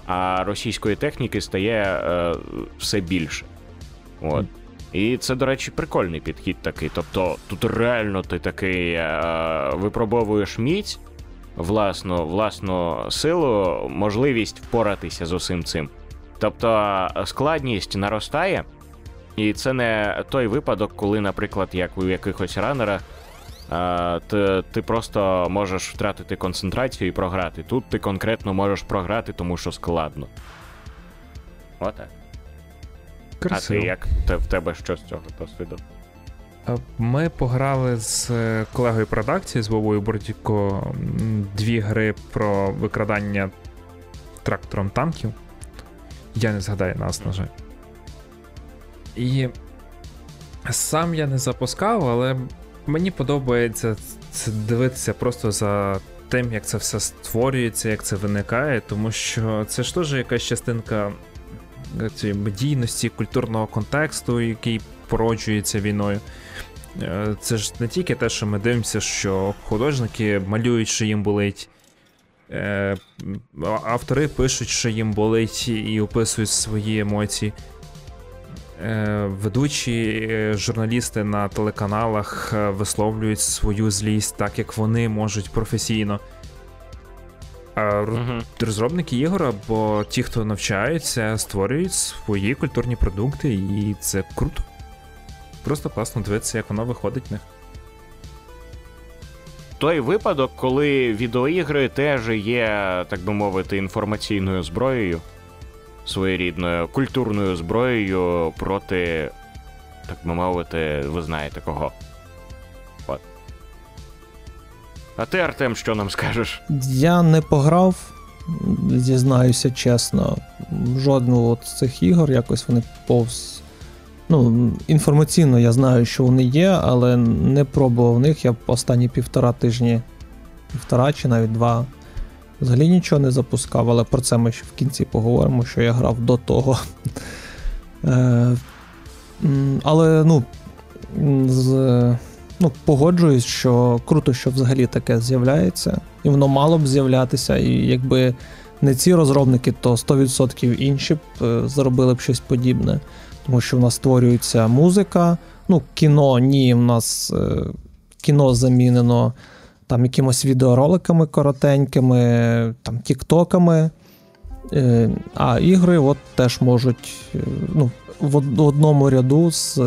S2: а російської техніки стає е, все більше. От. І це, до речі, прикольний підхід такий. Тобто, тут реально ти такий е, випробовуєш міць, власну, власну силу, можливість впоратися з усім цим. Тобто складність наростає, і це не той випадок, коли, наприклад, як у якихось ранерах, е, ти, ти просто можеш втратити концентрацію і програти. Тут ти конкретно можеш програти, тому що складно. Отак. А ти як Те- в тебе що з цього досвіду?
S4: Е, Ми пограли з е, колегою по редакції з Вовою Бордіко дві гри про викрадання трактором танків. Я не згадаю нас, на жаль. І сам я не запускав, але мені подобається дивитися просто за тим, як це все створюється, як це виникає, тому що це ж теж якась частинка е, цієї медійності, культурного контексту, який породжується війною. Е, Це ж не тільки те, що ми дивимося, що художники малюють, що їм болить. е, Автори пишуть, що їм болить, і описують свої емоції. Е, Ведучі е, журналісти на телеканалах е, висловлюють свою злість так, як вони можуть професійно. А ро- розробники ігор або ті, хто навчаються, створюють свої культурні продукти, і це круто. Просто класно дивитися, як воно виходить в них.
S2: Той випадок, коли відеоігри теж є, так би мовити, інформаційною зброєю, своєрідною культурною зброєю проти, так би мовити, ви знаєте кого. От. А ти, Артем, що нам скажеш?
S3: Я не пограв, зізнаюся чесно, от з цих ігор якось вони повз. Ну, інформаційно я знаю, що вони є, але не пробував в них. Я останні півтора тижні, півтора чи навіть два. Взагалі нічого не запускав, але про це ми ще в кінці поговоримо, що я грав до того. Е, але ну, з, ну, погоджуюсь, що круто, що взагалі таке з'являється, і воно мало б з'являтися, і якби не ці розробники, то 100% інші б е, зробили б щось подібне. Тому що в нас створюється музика, Ну, кіно, ні, в нас е, кіно замінено там якимось відеороликами коротенькими, там тіктоками. Е, а ігри от теж можуть е, ну, в одному ряду з,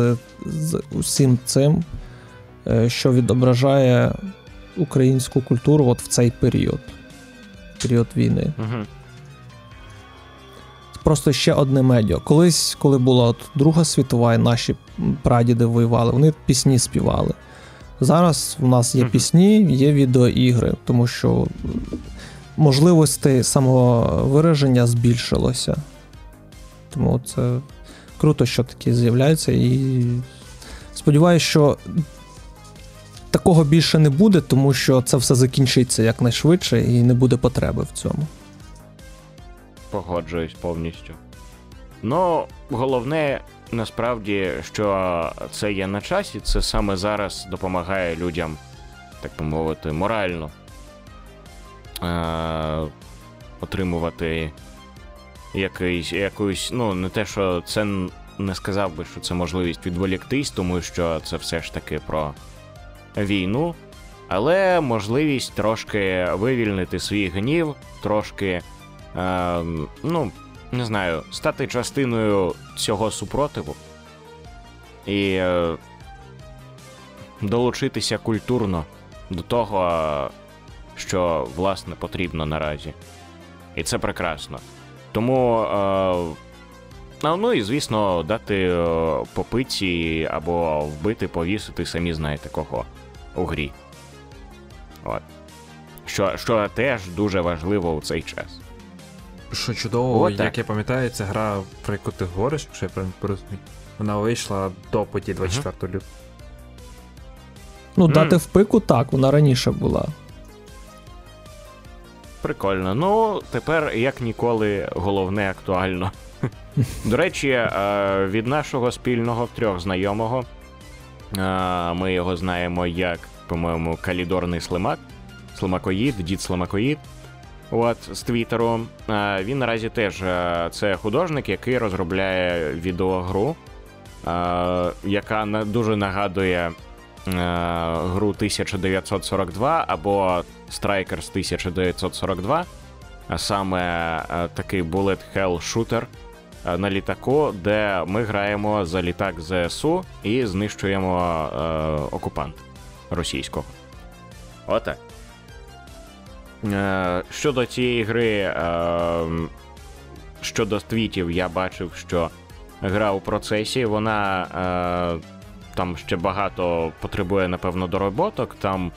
S3: з усім цим, е, що відображає українську культуру от в цей період, період війни.
S2: Угу.
S3: Просто ще одне медіа. Колись, коли була от Друга світова, і наші прадіди воювали, вони пісні співали. Зараз у нас є пісні, є відеоігри, тому що можливостей самовираження збільшилося. Тому це круто, що такі з'являються. І сподіваюся, що такого більше не буде, тому що це все закінчиться якнайшвидше і не буде потреби в цьому.
S2: Погоджуюсь повністю. Ну, головне, насправді, що це є на часі, це саме зараз допомагає людям, так би мовити, морально е- отримувати якийсь, якусь, ну, не те, що це не сказав би, що це можливість відволіктись, тому що це все ж таки про війну, але можливість трошки вивільнити свій гнів, трошки, е, ну, не знаю, стати частиною цього супротиву і е, долучитися культурно до того, що власне потрібно наразі. І це прекрасно. Тому, е, ну і звісно, дати е, попиці або вбити, повісити, самі знаєте кого у грі. От. Що, що теж дуже важливо у цей час.
S4: Що чудово,
S2: От
S4: як я пам'ятаю, ця гра, про яку ти говориш, якщо я правильно порозумію, вона вийшла до подій 24 лютого.
S3: Ну,
S2: Мгм.
S3: дати в пику так, вона раніше була.
S2: Прикольно. Ну, тепер як ніколи головне актуально. До речі, е, від нашого спільного втрьох знайомого. е, Ми його знаємо як, по-моєму, калідорний слимак, слимакоїд, дід слимакоїд. От з Твіттеру. Е, Він наразі теж е, це художник, який розробляє відеогру, е, яка дуже нагадує гру 1942 або Strikers 1942, а саме такий Bullet Hell Shooter на літаку, де ми граємо за літак ЗСУ і знищуємо е, окупант російського. Отак. Е, щодо цієї гри, е, щодо твітів, я бачив, що гра у процесі, вона е, там ще багато потребує, напевно, дороботок. Там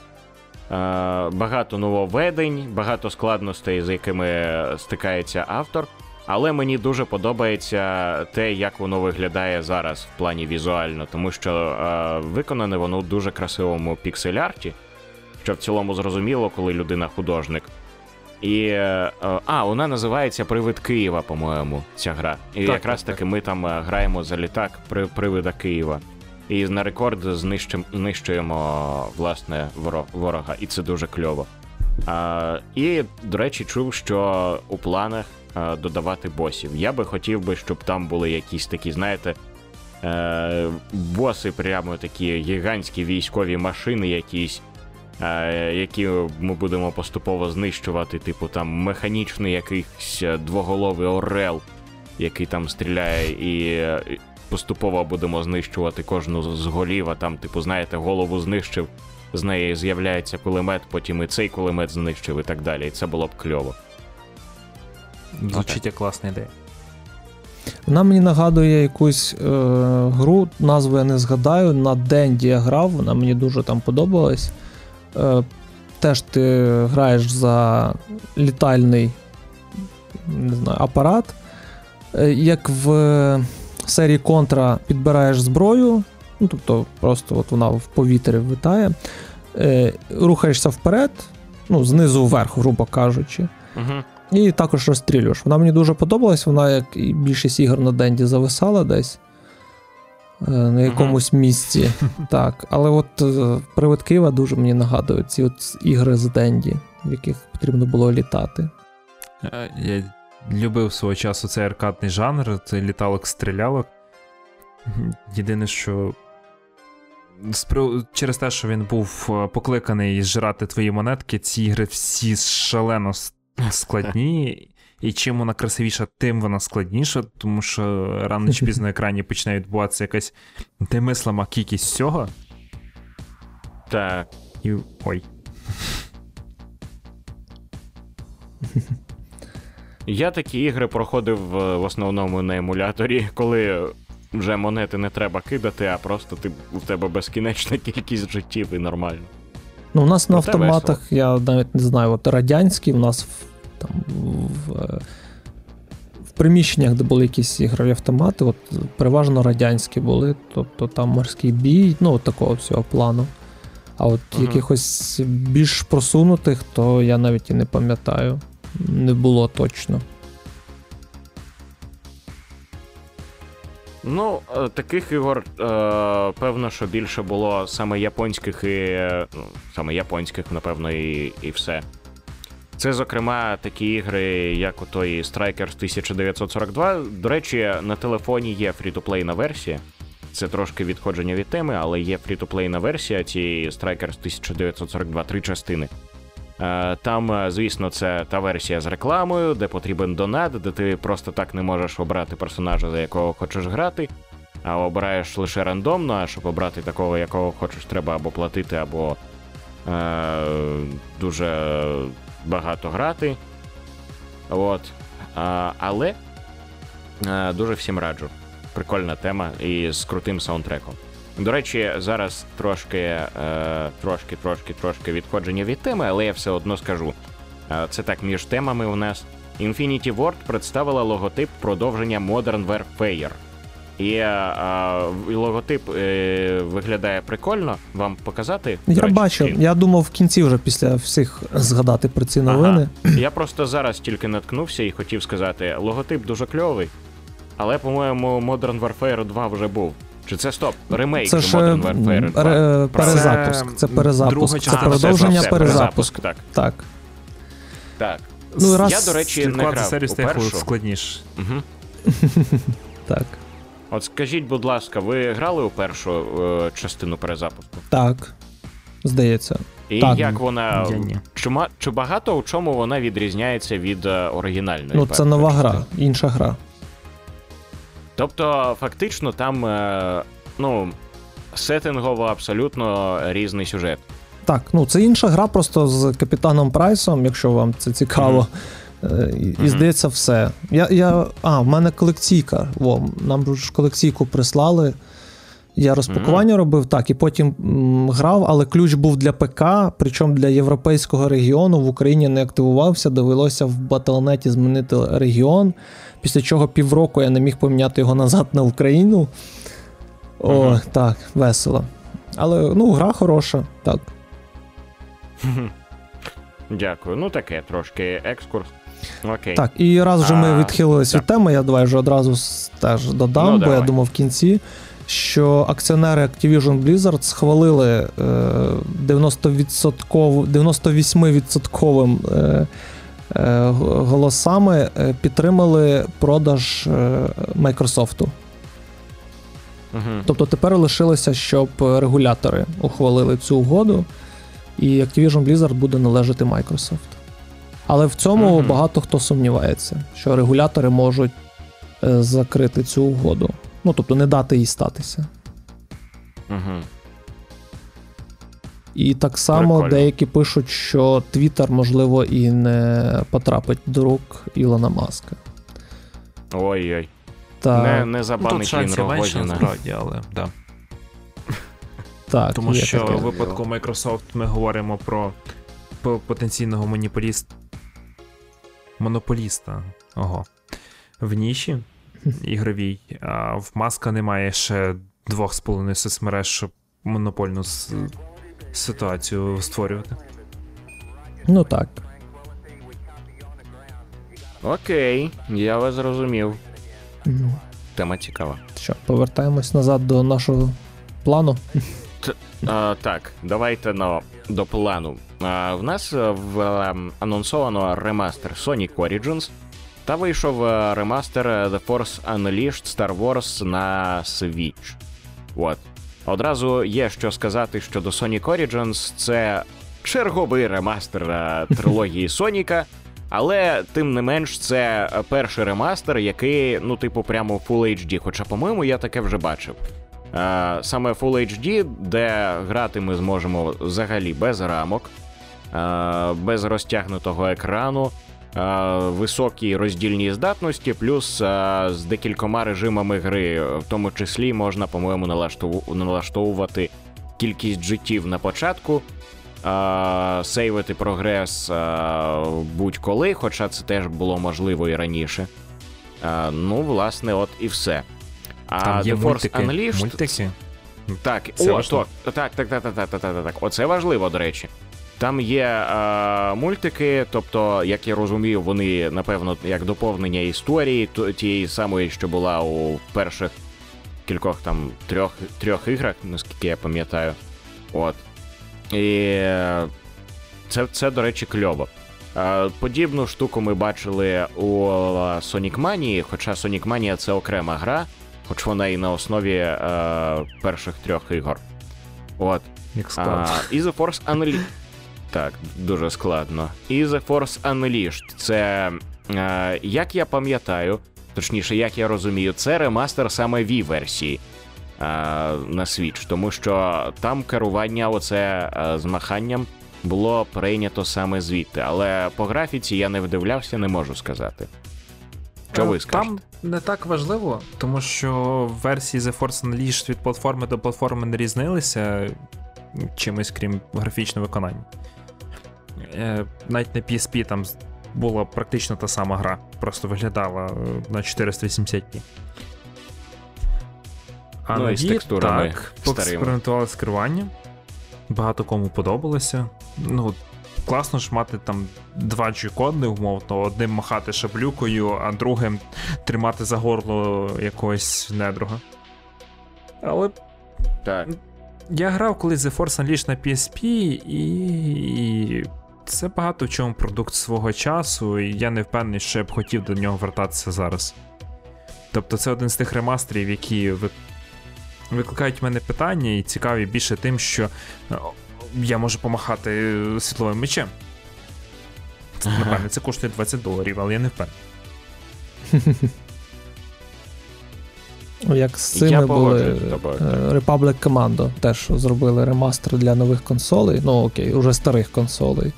S2: багато нововведень, багато складностей, з якими стикається автор. Але мені дуже подобається те, як воно виглядає зараз в плані візуально, тому що виконане воно у дуже красивому піксель-арті, що в цілому зрозуміло, коли людина художник. І е, е, а, вона називається Привид Києва, по-моєму, ця гра. І
S4: Так,
S2: якраз
S4: так,
S2: таки ми там е, граємо за літак при привида Києва. І на рекорд знищим, знищуємо власне ворога, і це дуже кльово. А, і, до речі, чув, що у планах а, додавати босів. Я би хотів би, щоб там були якісь такі, знаєте, е, боси, прямо такі гігантські військові машини, якісь, е, які ми будемо поступово знищувати, типу там механічний якийсь е, двоголовий орел, який там стріляє, і е, поступово будемо знищувати кожну з з голів, а там, типу, знаєте, голову знищив. З неї з'являється кулемет, потім і цей кулемет знищив і так далі. І це було б кльово.
S4: Звучить як класна ідея.
S3: Вона мені нагадує якусь е, гру, назву я не згадаю. На Денді я грав, вона мені дуже там подобалась. Е, теж ти граєш за літальний не знаю, апарат. Е, як в серії Контра підбираєш зброю, ну, тобто просто от вона в повітрі витає, е, рухаєшся вперед, ну, знизу вверх, грубо кажучи.
S2: Угу.
S3: І також розстрілюєш. Вона мені дуже подобалась, вона, як і більшість ігор на Денді, зависала десь на якомусь місці. Так. Але от е, Привид Києва дуже мені нагадує ці от ігри з Денді, в яких потрібно було літати.
S4: Е, Я любив свого часу цей аркадний жанр, цей літалок-стрілялок. Єдине, що Через те, що він був е, покликаний зжирати твої монетки, ці ігри всі шалено складні. І чим вона красивіша, тим вона складніша, тому що рано чи пізно на екрані починає відбуватися якась немислима кількість всього.
S2: Так.
S4: І... Ой.
S2: Я такі ігри проходив в основному на емуляторі, коли вже монети не треба кидати, а просто ти, у тебе безкінечна кількість життів і нормально.
S3: Ну, у нас на автоматах,
S2: весело.
S3: я навіть не знаю, от радянські, у нас в, там, в, в приміщеннях, де були якісь ігрові автомати, от переважно радянські були, тобто там морський бій, ну, от такого всього плану. А от
S2: Мгм.
S3: якихось більш просунутих, то я навіть і не пам'ятаю. Не було точно.
S2: Ну, е, таких ігор, е, певно, що більше було саме японських і. е, Ну, саме японських, напевно, і, і все. Це, зокрема, такі ігри, як у той Strikers 1942. До речі, на телефоні є фрі-то-плейна версія. Це трошки відходження від теми, але є фрі-то-плейна версія цієї Strikers 1942, три частини. Е, Там, е, звісно, це та версія з рекламою, де потрібен донат, де ти просто так не можеш обрати персонажа, за якого хочеш грати, а обираєш лише рандомно, а щоб обрати такого, якого хочеш, треба або платити, або е, дуже багато грати. От. А, але е, дуже всім раджу. Прикольна тема і з крутим саундтреком. До речі, зараз трошки, е, трошки, трошки, трошки відходження від теми, але я все одно скажу. Це так між темами у нас. Infinity Ward представила логотип продовження Modern Warfare. І е, е, логотип е, виглядає прикольно. Вам показати?
S3: Я
S2: речі,
S3: бачу,
S2: скрін?
S3: я думав в кінці вже після всіх згадати про ці новини.
S2: Я просто зараз тільки наткнувся і хотів сказати: логотип дуже кльовий, але, по-моєму, Modern Warfare 2 вже був. Чи це стоп? Ремейк
S3: Це ж
S2: Modern Warfare 2.
S3: ре- перезапуск. Це
S4: Це
S3: перезапуск.
S4: друга
S3: Це.
S2: А,
S3: продовження
S2: все,
S3: перезапуск.
S2: Так,
S3: Так.
S2: так.
S3: Ну, раз
S2: Я, до речі, не грав у першу.
S4: складніше.
S2: Угу.
S3: Так.
S2: От скажіть, будь ласка, ви грали у першу е, частину перезапуску?
S3: Так. Здається.
S2: І
S3: Так.
S2: як вона.
S4: Я ні.
S2: Чи, чи багато у чому вона відрізняється від е, оригінальної?
S3: Ну, це нова
S2: частини?
S3: гра, інша гра.
S2: Тобто, фактично, там, е, ну, сеттингово абсолютно різний сюжет.
S3: Так, ну це інша гра просто з капітаном Прайсом, якщо вам це цікаво. Е, І, і здається, все. Я, я, а, в мене колекційка. Во, нам ж колекційку прислали. Я розпакування робив так, і потім м, грав, але ключ був для ПК, причому для європейського регіону в Україні не активувався, довелося в Battle.net змінити регіон, після чого півроку я не міг поміняти його назад на Україну. О,
S2: Ага.
S3: так, весело. Але ну, гра хороша, так.
S2: Дякую. Ну, таке трошки екскурс. Окей.
S3: Так, і раз вже ми
S2: А,
S3: відхилились від теми, я давай вже одразу теж додам,
S2: Ну,
S3: бо я думав в кінці, що акціонери Activision Blizzard схвалили е, 90%, 98% е, е, голосами е, підтримали продаж е, Microsoft.
S2: Угу.
S3: Тобто тепер лишилося, щоб регулятори ухвалили цю угоду, і Activision Blizzard буде належати Microsoft. Але в цьому
S2: Мгм.
S3: багато хто сумнівається, що регулятори можуть е, закрити цю угоду. Ну, тобто не дати їй статися.
S2: Угу.
S3: І так само
S2: Прикольно.
S3: деякі пишуть, що Twitter, можливо, і не потрапить до рук Ілона Маска.
S2: Ой-ой.
S3: Та,
S2: Не, не
S4: Ну, тут
S2: забанить він
S4: шансів менше
S2: Рогозіна.
S4: насправді, але да.
S3: так,
S4: Тому що
S3: таке.
S4: в випадку Microsoft ми говоримо про потенційного монополіст... монополіста Ого. в ніші ігровій, а в Маска немає ще двох з половиною соцмереж, щоб монопольну с... ситуацію створювати.
S3: Ну так.
S2: Окей, я вас зрозумів.
S3: Мгм.
S2: Тема цікава.
S3: Що, повертаємось назад до нашого плану.
S2: А, так, давайте на, до плану. В нас е, в, ем, анонсовано ремастер Sonic Origins. Та вийшов е, ремастер е, The Force Unleashed Star Wars на Switch. От. Одразу є що сказати щодо Sonic Origins. Це черговий ремастер е, трилогії Соніка. Але тим не менш, це перший ремастер, який, ну, типу, прямо Full HD. Хоча, по-моєму, я таке вже бачив. Е, Саме Full HD, де грати ми зможемо взагалі без рамок, е, без розтягнутого екрану, е, високі роздільні здатності, плюс е, з декількома режимами гри, в тому числі можна, по-моєму, налаштовувати кількість життів на початку. е, Сейвити прогрес е, будь-коли, хоча це теж було можливо і раніше. Е, Ну, власне, от і все. А
S4: Там є
S2: The Force. Unleashed
S4: мультики.
S2: так,
S4: Це
S2: о, то, так, так, так, так, так, так, так, так. Оце важливо, до речі. Там є е, мультики, тобто, як я розумію, вони, напевно, як доповнення історії, тієї самої, що була у перших кількох там трьох, трьох іграх, наскільки я пам'ятаю. От. І е, це, це, до речі, кльово. Е, Подібну штуку ми бачили у Sonic Mania, хоча Sonic Mania це окрема гра, хоч вона і на основі е, перших трьох ігор. От.
S4: Як.
S2: А, і The Force Unleashed. Так, дуже складно. І The Force Unleashed. Це, е, як я пам'ятаю, точніше, як я розумію, це ремастер саме Wii-версії е, на Switch, тому що там керування оце е, змаханням було прийнято саме звідти. Але по графіці я не вдивлявся, не можу сказати. Що ви
S4: Е,
S2: скажете?
S4: Там не так важливо, тому що версії The Force Unleashed від платформи до платформи не різнилися чимось, крім графічного виконання. Е, Навіть на PSP там була практично та сама гра, просто виглядала е, на 480p. А
S2: Ну,
S4: на
S2: і з текстурами
S4: так, поекспериментували з керуванням. Багато кому подобалося. Ну, класно ж мати там два джойкони, умовно, одним махати шаблюкою, а другим тримати за горло якогось недруга. Але
S2: Так.
S4: я грав колись The Force Unleashed на PSP, і це багато в чому продукт свого часу, і я не впевнений, що я б хотів до нього вертатися зараз. Тобто це один з тих ремастерів, які викликають в мене питання і цікаві більше тим, що е, я можу помахати е, світловим мечем. Це, Напевне, це коштує 20 доларів, але я не впевнений.
S3: Як з
S2: Я
S3: були
S2: тобою.
S3: е, Republic Commando, теж зробили ремастер для нових консолей. Ну окей, уже старих консолей.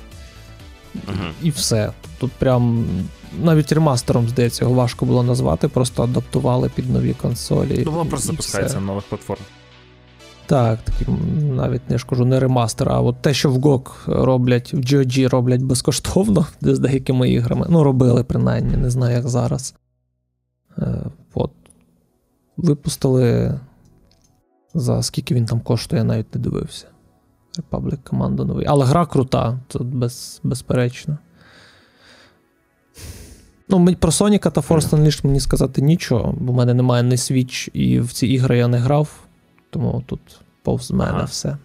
S2: Мгм.
S3: І все. Тут прям навіть ремастером, здається, його важко було назвати, просто адаптували під нові консолі.
S4: Ну, воно просто запускається на нових платформах.
S3: Так, такий, навіть не ж кажу, не ремастер, а от те, що в GOG роблять, в GOG роблять безкоштовно з деякими іграми. Ну, робили принаймні, не знаю, як зараз. Е, от. Випустили. За скільки він там коштує, я навіть не дивився. Republic Commando новий. Але гра крута, тут без, безперечно. Ну, про Соніка та Force Unleashed мені сказати нічого, бо в мене немає ні Switch, і в ці ігри я не грав. Тому тут повз мене
S4: Ага.
S3: все.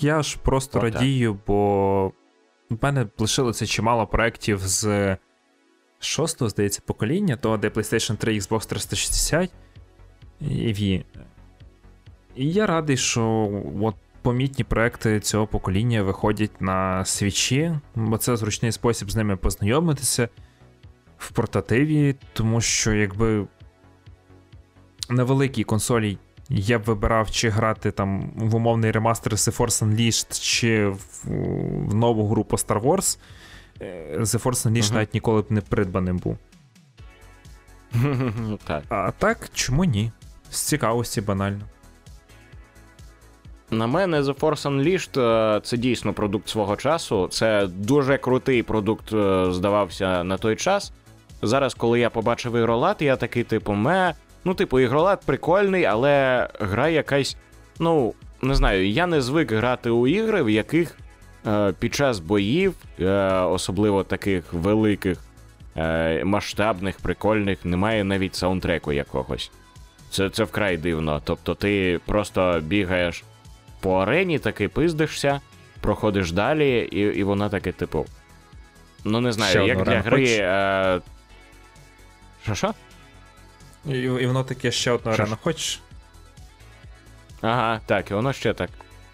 S4: Я ж просто
S2: Отак.
S4: радію, бо в мене лишилося чимало проєктів з шостого, здається, покоління, того, де PlayStation 3, Xbox 360 і Wii. І я радий, що от помітні проекти цього покоління виходять на свічі, бо це зручний спосіб з ними познайомитися в портативі, тому що якби на великій консолі я б вибирав, чи грати там в умовний ремастер The Force Unleashed, чи в, в нову гру по Star Wars. Е, The Force Unleashed
S2: Мгм.
S4: навіть ніколи б не придбаним був. А так, чому ні? З цікавості банально.
S2: На мене The Force Unleashed е, це дійсно продукт свого часу. Це дуже крутий продукт е, здавався на той час. Зараз, коли я побачив ігролад, я такий, типу, ме. Ну, типу, ігролад прикольний, але гра якась. Ну, не знаю, я не звик грати у ігри, в яких е, під час боїв, е, особливо таких великих, е, масштабних, прикольних, немає навіть саундтреку якогось. Це, це вкрай дивно. Тобто ти просто бігаєш по арені, таки пиздишся, проходиш далі, і, і вона таки, типу. Ну, не знаю,
S4: Ще
S2: як для гри. Е... Що що?
S4: І, і воно таке ще одна арена хочеш?
S2: Ага, так, і воно ще так.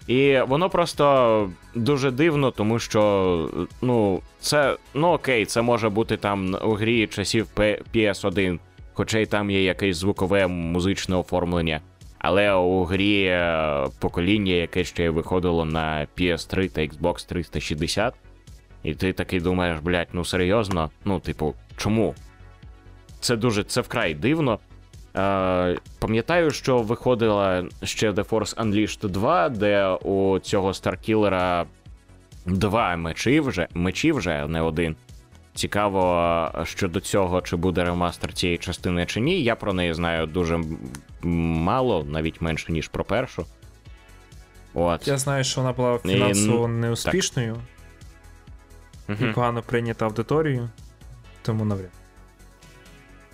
S2: І воно просто дуже дивно, тому що, ну, це, ну окей, це може бути там у грі часів PS1, хоча й там є якесь звукове музичне оформлення. Але у грі е, покоління, яке ще виходило на PS3 та Xbox 360, і ти такий думаєш, блядь, ну серйозно? Ну, типу, чому? Це дуже це вкрай дивно. Е, пам'ятаю, що виходила ще The Force Unleashed 2, де у цього Старкілера два мечі вже, мечі вже, не один. Цікаво щодо цього, чи буде ремастер цієї частини чи ні. Я про неї знаю дуже мало, навіть менше, ніж про першу. От.
S4: Я знаю, що вона була
S2: І,
S4: фінансово неуспішною і погано прийнята аудиторією, тому навряд.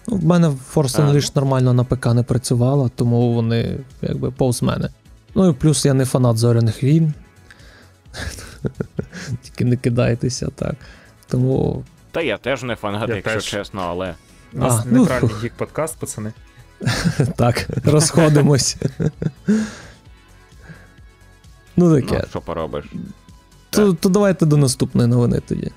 S3: Ну, В мене Force Unleashed нормально на ПК не працювала, тому вони якби повз мене. Ну і плюс я не фанат зоряних війн. Тільки не кидайтеся так. Тому.
S2: Та я теж не фанат,
S4: Я
S2: якщо
S4: теж.
S2: чесно, але.
S4: У нас
S3: А, ну,
S4: гік подкаст, пацани.
S3: Так, розходимось. Ну
S2: Ну, що поробиш?
S3: То, то давайте до наступної новини тоді.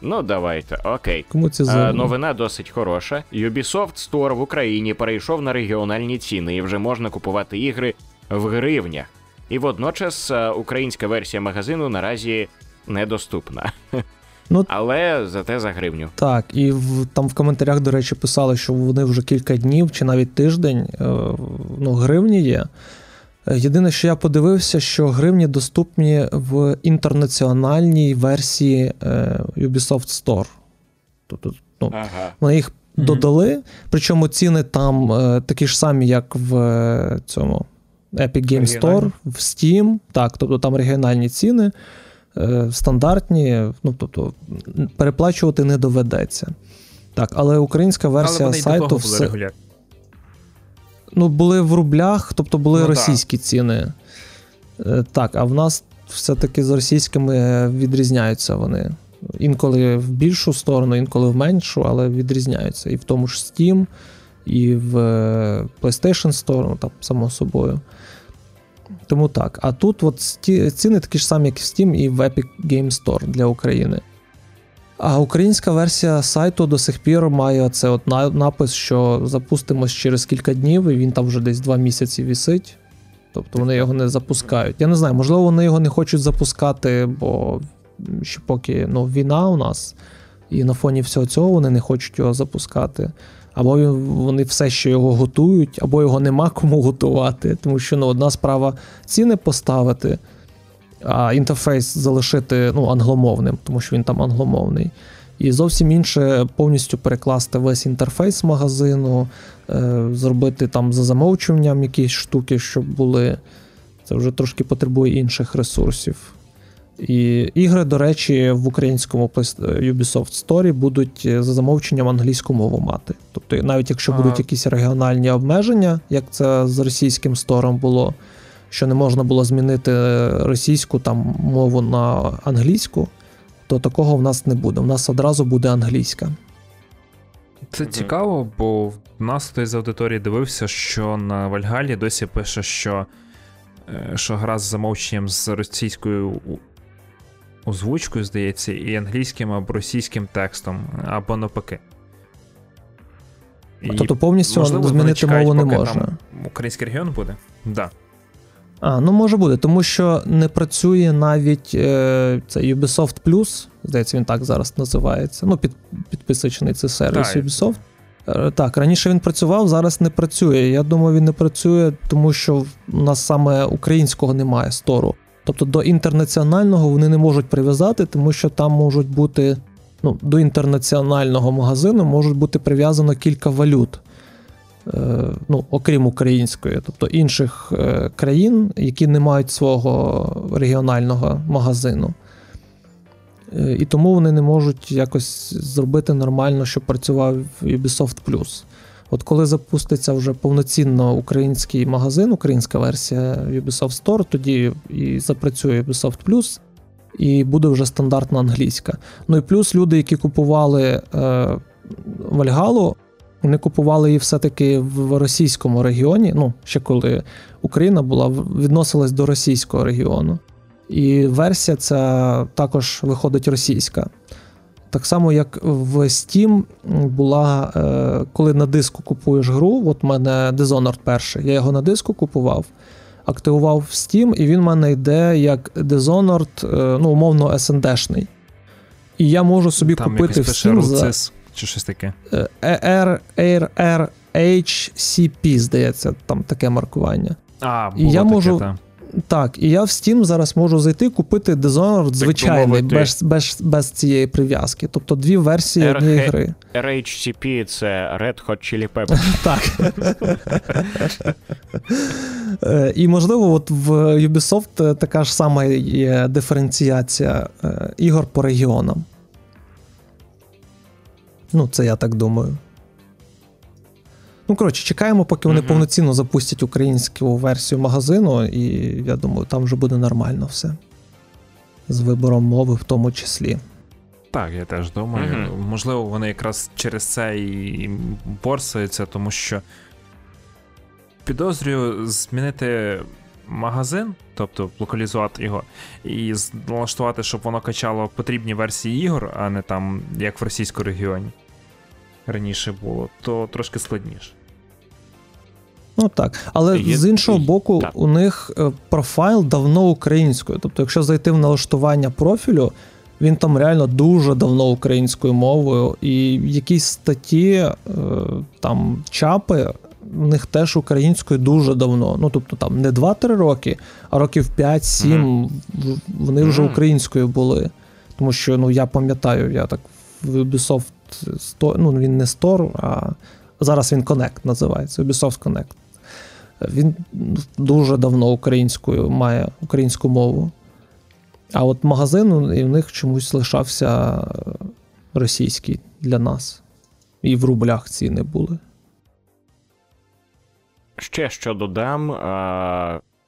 S2: Ну, давайте, окей.
S3: Кому це
S2: Е,
S3: за.
S2: новина досить хороша. Ubisoft Store в Україні перейшов на регіональні ціни і вже можна купувати ігри в гривнях. І водночас е, українська версія магазину наразі недоступна.
S3: Ну,
S2: Але зате за гривню.
S3: Так, і в, там в коментарях, до речі, писали, що вони вже кілька днів чи навіть тиждень е, ну, гривні є. Єдине, що я подивився, що гривні доступні в інтернаціональній версії е, Ubisoft Store. Тобто, ну,
S2: Ага.
S3: вони їх
S4: Мгм.
S3: додали, причому ціни там е, такі ж самі, як в е, цьому Epic Game Store, в Steam. Так, тобто там регіональні ціни, стандартні, ну тобто переплачувати не доведеться. Так, але українська
S4: Але
S3: версія
S4: вони
S3: сайту
S4: того були
S3: ну, були в рублях, тобто були
S4: Ну,
S3: російські ціни. Е, Так, а в нас все-таки з російськими е, відрізняються вони. Інколи в більшу сторону, інколи в меншу, але відрізняються. І в тому ж Steam, і в е, PlayStation Store, ну, там, само собою. Тому так. А тут от ціни такі ж самі, як і в Steam, і в Epic Game Store для України. А українська версія сайту до сих пір має це от напис, що запустимось через кілька днів, і він там вже десь два місяці вісить. Тобто вони його не запускають. Я не знаю, можливо, вони його не хочуть запускати, бо ще поки ну, війна у нас, і на фоні всього цього вони не хочуть його запускати. Або вони все ще його готують, або його нема кому готувати. Тому що ну, одна справа ціни поставити, а інтерфейс залишити ну, англомовним, тому що він там англомовний. І зовсім інше повністю перекласти весь інтерфейс магазину, е, зробити там за замовчуванням якісь штуки, щоб були. Це вже трошки потребує інших ресурсів. І ігри, до речі, в українському Play- Ubisoft Store будуть е, за замовченням англійську мову мати. Тобто, навіть якщо будуть якісь регіональні обмеження, як це з російським стором було, що не можна було змінити російську там мову на англійську, то такого в нас не буде. У нас одразу буде англійська.
S4: Це цікаво, бо в нас хтось з аудиторії дивився, що на Вальгалі досі пише, що, е, що гра з замовченням з російською озвучкою, здається, і англійським або російським текстом, або навпаки. І,
S3: тобто повністю
S4: можливо,
S3: змінити
S4: чекають,
S3: мову не
S4: поки
S3: можна.
S4: Там український регіон буде? Да.
S3: А, ну може буде, тому що не працює навіть е, це Ubisoft Plus, здається, він так зараз називається. Ну, під, підписочний це сервіс
S4: Так.
S3: Ubisoft. Е, Так, раніше він працював, зараз не працює. Я думаю, він не працює, тому що у нас саме українського немає стору. Тобто до інтернаціонального вони не можуть прив'язати, тому що там можуть бути. Ну, до інтернаціонального магазину можуть бути прив'язано кілька валют. Е, ну, окрім української, тобто інших е, країн, які не мають свого регіонального магазину. Е, І тому вони не можуть якось зробити нормально, щоб працював Ubisoft Plus. От коли запуститься вже повноцінно український магазин, українська версія Ubisoft Store, тоді і запрацює Ubisoft Plus, і буде вже стандартна англійська. Ну і плюс люди, які купували е, Вальгалу, вони купували її все-таки в російському регіоні. Ну, ще коли Україна була відносилась до російського регіону. І версія ця також виходить російська. Так само, як в Steam була, е, коли на диску купуєш гру, от в мене Dishonored перший, я його на диску купував, активував в Steam, і він в мене йде як Dishonored, е, ну, умовно, SND-шний. І я можу собі
S4: Там
S3: купити в Steam за
S4: чи щось таке.
S3: е, R, RHCP, здається, там таке маркування.
S4: А,
S3: І я
S4: таке,
S3: можу-
S4: та.
S3: Так, і я в Steam зараз можу зайти купити Dishonored звичайний, без, без, без цієї прив'язки. Тобто дві версії
S2: RH.
S3: однієї гри.
S2: RHCP це Red Hot Chili Peppers.
S3: Так. Е, І можливо, от в Ubisoft е, така ж сама є диференціація е, ігор по регіонам. Ну, це я так думаю. Ну, коротше, чекаємо, поки вони
S2: Мгм.
S3: повноцінно запустять українську версію магазину, і я думаю, там вже буде нормально все. З вибором мови в тому числі.
S4: Так, я теж думаю.
S2: Мгм.
S4: Можливо, вони якраз через це і борсаються, тому що підозрюю змінити магазин, тобто локалізувати його, і налаштувати, щоб воно качало потрібні версії ігор, а не там, як в російському регіоні раніше було, то трошки складніше.
S3: Ну так. Але
S2: Є-
S3: з іншого
S2: є-
S3: боку,
S2: так.
S3: у них е, профайл давно українською. Тобто, якщо зайти в налаштування профілю, він там реально дуже давно українською мовою, і якісь статті, е, там чапи. В них теж українською дуже давно. Ну, тобто там не 2-3 роки, а років 5-7 в- вони вже українською були. Тому що ну, я пам'ятаю, я так в Ubisoft ну він не Store, а зараз він Connect називається, Ubisoft Connect. Він дуже давно українською має українську мову. А от магазин ну, і в них чомусь лишався російський для нас. І в рублях ціни були.
S2: Ще що додам,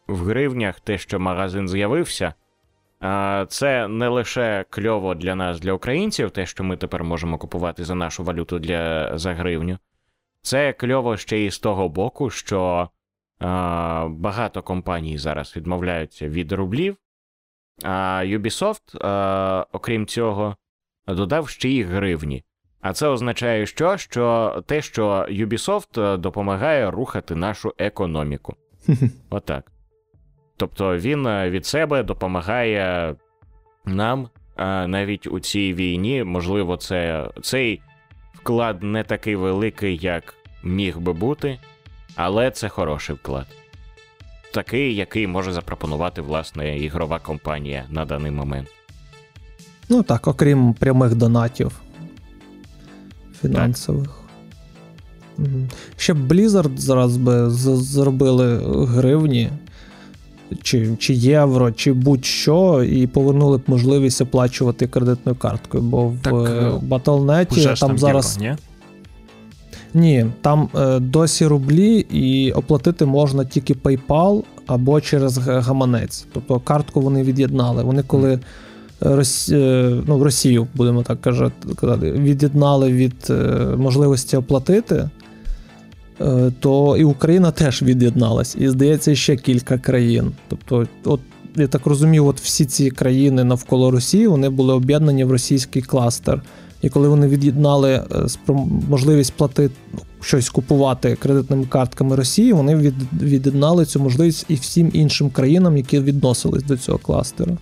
S2: в гривнях те, що магазин з'явився, це не лише кльово для нас, для українців, те, що ми тепер можемо купувати за нашу валюту для, за гривню. Це кльово ще і з того боку, що багато компаній зараз відмовляються від рублів, а Ubisoft, а, окрім цього, додав ще й гривні. А це означає, що? що те, що Ubisoft е, допомагає рухати нашу економіку. Отак. Тобто він е, від себе допомагає нам е, навіть у цій війні. Можливо, це, цей вклад не такий великий, як міг би бути, але це хороший вклад. Такий, який може запропонувати власне ігрова компанія на даний момент.
S3: Ну так, окрім прямих донатів фінансових. Мгм. Ще б Blizzard зараз би зробили гривні, чи, чи євро, чи будь-що, і повернули б можливість оплачувати кредитною карткою. Бо в
S4: Так,
S3: е,
S4: е,
S3: Battle.net там,
S4: там
S3: зараз.
S4: євро, ні?
S3: Там е, досі рублі, і оплатити можна тільки PayPal або через гаманець. Тобто картку вони від'єднали. Вони коли Рос... е, ну, Росію, будемо так казати, від'єднали від е, можливості оплатити, е, то і Україна теж від'єдналась. І здається, ще кілька країн. Тобто, от я так розумію, от всі ці країни навколо Росії вони були об'єднані в російський кластер. І коли вони від'єднали е, можливість платити щось купувати кредитними картками Росії, вони від'єднали цю можливість і всім іншим країнам, які відносились до цього кластеру.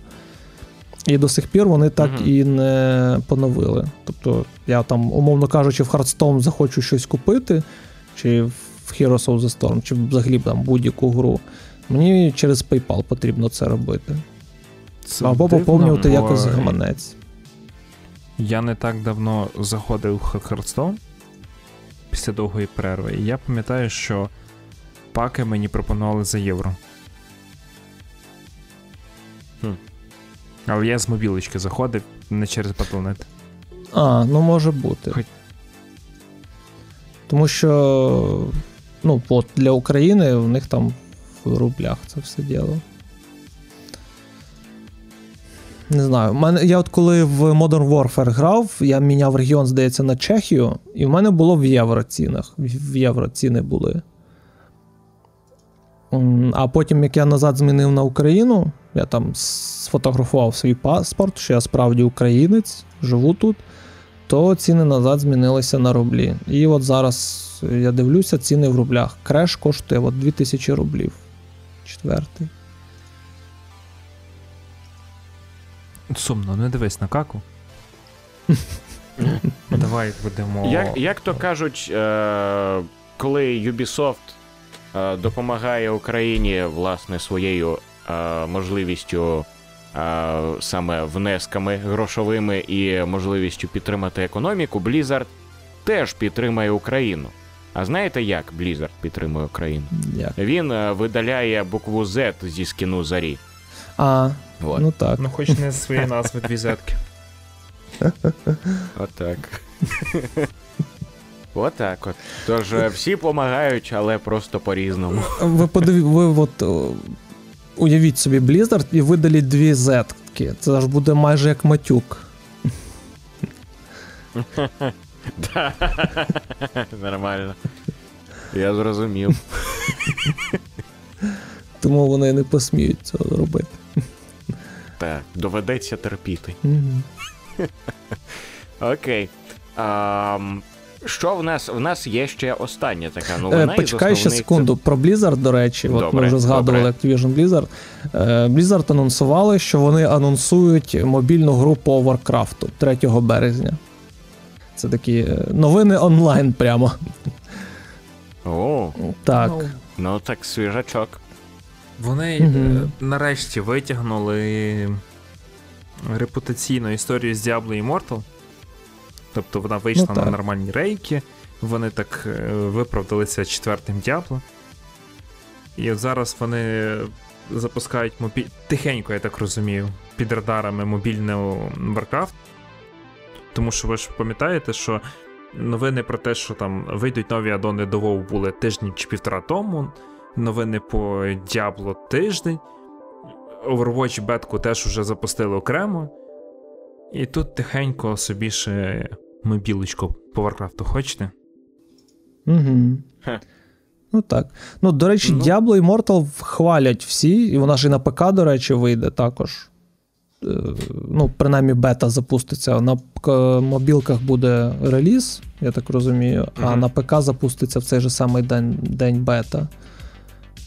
S3: І до сих пір вони так
S2: Мгм.
S3: і не поновили. Тобто, я там, умовно кажучи, в Hearthstone захочу щось купити, чи в Heroes of the Storm, чи взагалі там будь-яку гру. Мені через PayPal потрібно це робити.
S4: Це
S3: Або
S4: дивно,
S3: поповнювати якось гаманець.
S4: Я не так давно заходив в Hearthstone після довгої перерви, і я пам'ятаю, що паки мені пропонували за євро.
S2: Хм.
S4: Але я з мобілочки заходив не через Battle.net.
S3: А, ну може бути.
S4: Хоч-
S3: Тому що ну, от для України у них там в рублях це все діло. Не знаю. Мене, я от коли в Modern Warfare грав, я міняв регіон, здається, на Чехію, і в мене було в євро цінах. В євро ціни були. А потім, як я назад змінив на Україну, я там сфотографував свій паспорт, що я справді українець, живу тут, то ціни назад змінилися на рублі. І от зараз я дивлюся, ціни в рублях. Креш коштує от 2000 рублів. Четвертий.
S4: Сумно, не дивись на каку. Давай будемо.
S2: Як, як то кажуть, е, коли Ubisoft е, допомагає Україні власне своєю е, можливістю е, саме внесками грошовими і можливістю підтримати економіку, Blizzard теж підтримує Україну. А знаєте як Blizzard підтримує Україну?
S3: Як?
S2: Він видаляє букву Z зі скіну зарі.
S3: А,
S2: От.
S3: ну так.
S4: Ну, хоч не з своєї назви дві зетки.
S2: Отак. Отак от. Тож е, всі допомагають, але просто по-різному.
S3: Ви подиві, ви от уявіть собі Blizzard і видаліть дві зетки. Це ж буде майже як матюк.
S2: Нормально. Я зрозумів.
S3: Тому вони не посміють цього робити.
S2: Так, доведеться терпіти.
S3: Мгм.
S2: Окей. А, що в нас? В нас є ще остання така новина.
S3: Е, почекай ще секунду. Про Blizzard, до речі, от ми вже згадували Activision Blizzard. Е, Blizzard анонсували, що вони анонсують мобільну гру по Warcraft 3 березня. Це такі е, новини онлайн прямо.
S2: О,
S3: Так.
S4: Ну,
S2: ну так свіжачок.
S4: Вони е, нарешті витягнули репутаційну історію з Diablo Immortal. Тобто вона вийшла
S3: Ну,
S4: на нормальні рейки, вони так е, виправдалися четвертим Diablo. І от зараз вони запускають мобіль... тихенько, я так розумію, під радарами мобільну Warcraft. Тому що ви ж пам'ятаєте, що новини про те, що там вийдуть нові адони до WoW були тиждень чи півтора тому. Новини по Diablo тиждень. Overwatch бетку теж вже запустили окремо. І тут тихенько собі ще мобілочку по Warcraft хочете?
S3: Угу.
S2: Хе.
S3: Ну так. Ну, до речі,
S2: Ну.
S3: Diablo Immortal хвалять всі, і вона ж і на ПК, до речі, вийде також. Е, Ну, принаймні, бета запуститься. На мобілках буде реліз, я так розумію, а на ПК запуститься в цей же самий день, день бета.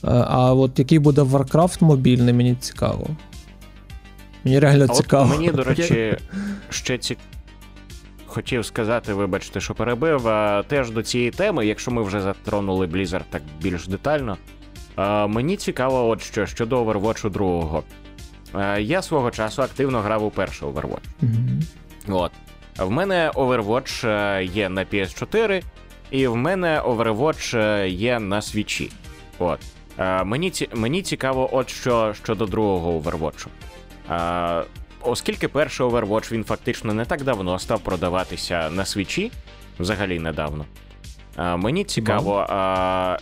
S3: Е, А от який буде Warcraft мобільний, мені цікаво. Мені реально
S2: А от
S3: цікаво.
S2: мені, до речі, ще ці... хотів сказати, вибачте, що перебив. а, Теж до цієї теми, якщо ми вже затронули Blizzard так більш детально. а, Мені цікаво, от що щодо Overwatch 2. А, Я свого часу активно грав у перший Overwatch.
S3: Мгм.
S2: От. В мене Overwatch е, є на PS4, і в мене Overwatch е, є на свічі. От. Е, Мені, ці- мені цікаво, от що щодо другого Overwatch. Е, Оскільки перший Overwatch він фактично не так давно став продаватися на свічі, взагалі недавно. е, Мені цікаво, е,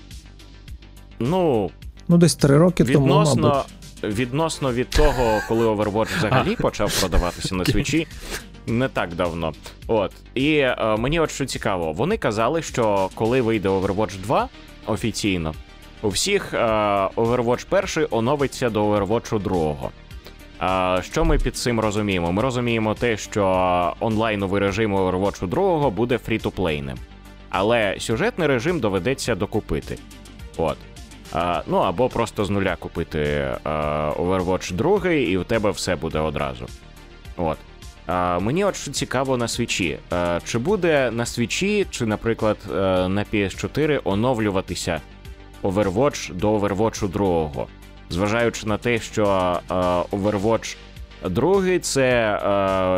S2: ну,
S3: Ну, десь три роки тому, мабуть.
S2: Відносно, відносно від того, коли Overwatch взагалі почав продаватися на свічі, не так давно. От. І е, мені от що цікаво, вони казали, що коли вийде Overwatch 2 офіційно, у всіх е, Overwatch 1 оновиться до Overwatch 2. А що ми під цим розуміємо? Ми розуміємо те, що онлайновий режим Overwatch 2 буде фрі-то-плейним. Але сюжетний режим доведеться докупити. От. А, ну або просто з нуля купити а, Overwatch 2, і в тебе все буде одразу. От. А, мені от що цікаво на свічі. Чи буде на свічі, чи, наприклад, е, на PS4 оновлюватися Overwatch до Overwatch 2, зважаючи на те, що е, Overwatch 2 це,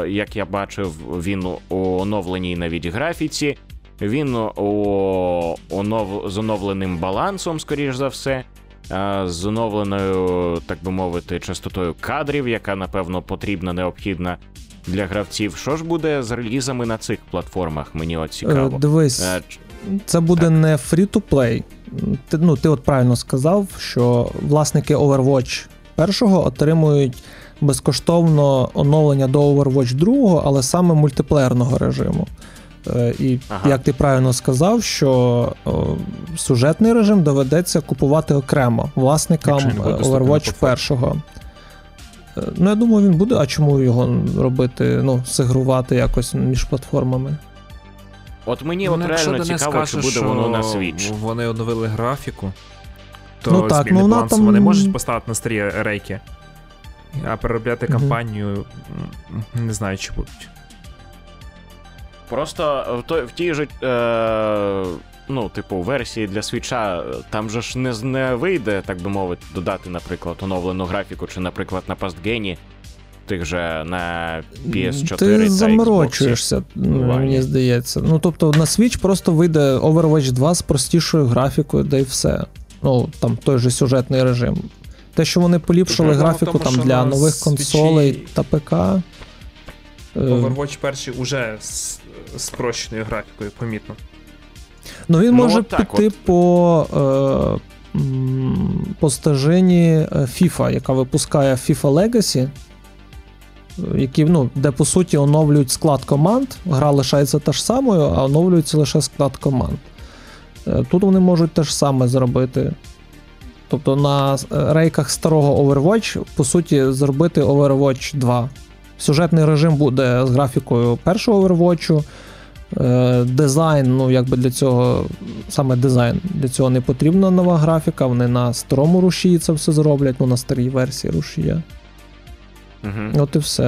S2: е, як я бачив, він у оновленій навіть графіці. Він у онов... з оновленим балансом, скоріш за все, е, з оновленою, так би мовити, частотою кадрів, яка, напевно, потрібна, необхідна для гравців. Що ж буде з релізами на цих платформах? Мені от
S3: Е,
S2: цікаво.
S3: Дивись,
S2: Е,
S3: Це буде не free-to-play. Ти, ну, ти от правильно сказав, що власники Overwatch першого отримують безкоштовно оновлення до Overwatch 2, але саме мультиплеєрного режиму. Е, І
S2: Ага.
S3: як ти правильно сказав, що сюжетний режим доведеться купувати окремо власникам е, Overwatch першого. Е, Ну, я думаю, він буде. А чому його робити, ну, сигрувати якось між платформами?
S2: От мені
S4: Ну,
S2: от реально цікаво,
S4: каже,
S2: чи буде воно на Switch.
S4: Вони оновили графіку, то
S3: Ну так,
S4: зміни
S3: ну, вона там-
S4: вони можуть поставити на старі рейки. А переробляти кампанію м, не знаю, чи будуть.
S2: Просто в, той, в тій же. Е, ну, типу, версії для свіча там же ж не, не вийде, так би мовити, додати, наприклад, оновлену графіку, чи, наприклад, на Pastgeni, тих же на PS4
S3: Ти
S2: та
S3: заморочуєшся, ну,
S2: Буває.
S3: мені здається. Ну, тобто на Switch просто вийде Overwatch 2 з простішою графікою, да і все. Ну, там той же сюжетний режим. Те, що вони поліпшили
S4: в
S3: графіку
S4: тому,
S3: там для нових консолей та ПК. е,
S4: Overwatch перший уже з спрощеною графікою, помітно.
S3: Ну, він
S2: Ну,
S3: може
S2: от
S3: піти
S2: от.
S3: по, е, по стежині е, FIFA, яка випускає FIFA Legacy, які, ну, де по суті оновлюють склад команд. Гра лишається та ж самою, а оновлюється лише склад команд. Е, Тут вони можуть те ж саме зробити. Тобто на е, рейках старого Overwatch, по суті, зробити Overwatch 2. Сюжетний режим буде з графікою першого Overwatch. Е, Дизайн, ну якби для цього, саме дизайн, для цього не потрібна нова графіка. Вони на старому рушії це все зроблять, ну на старій версії рушія.
S2: Угу.
S3: От і все.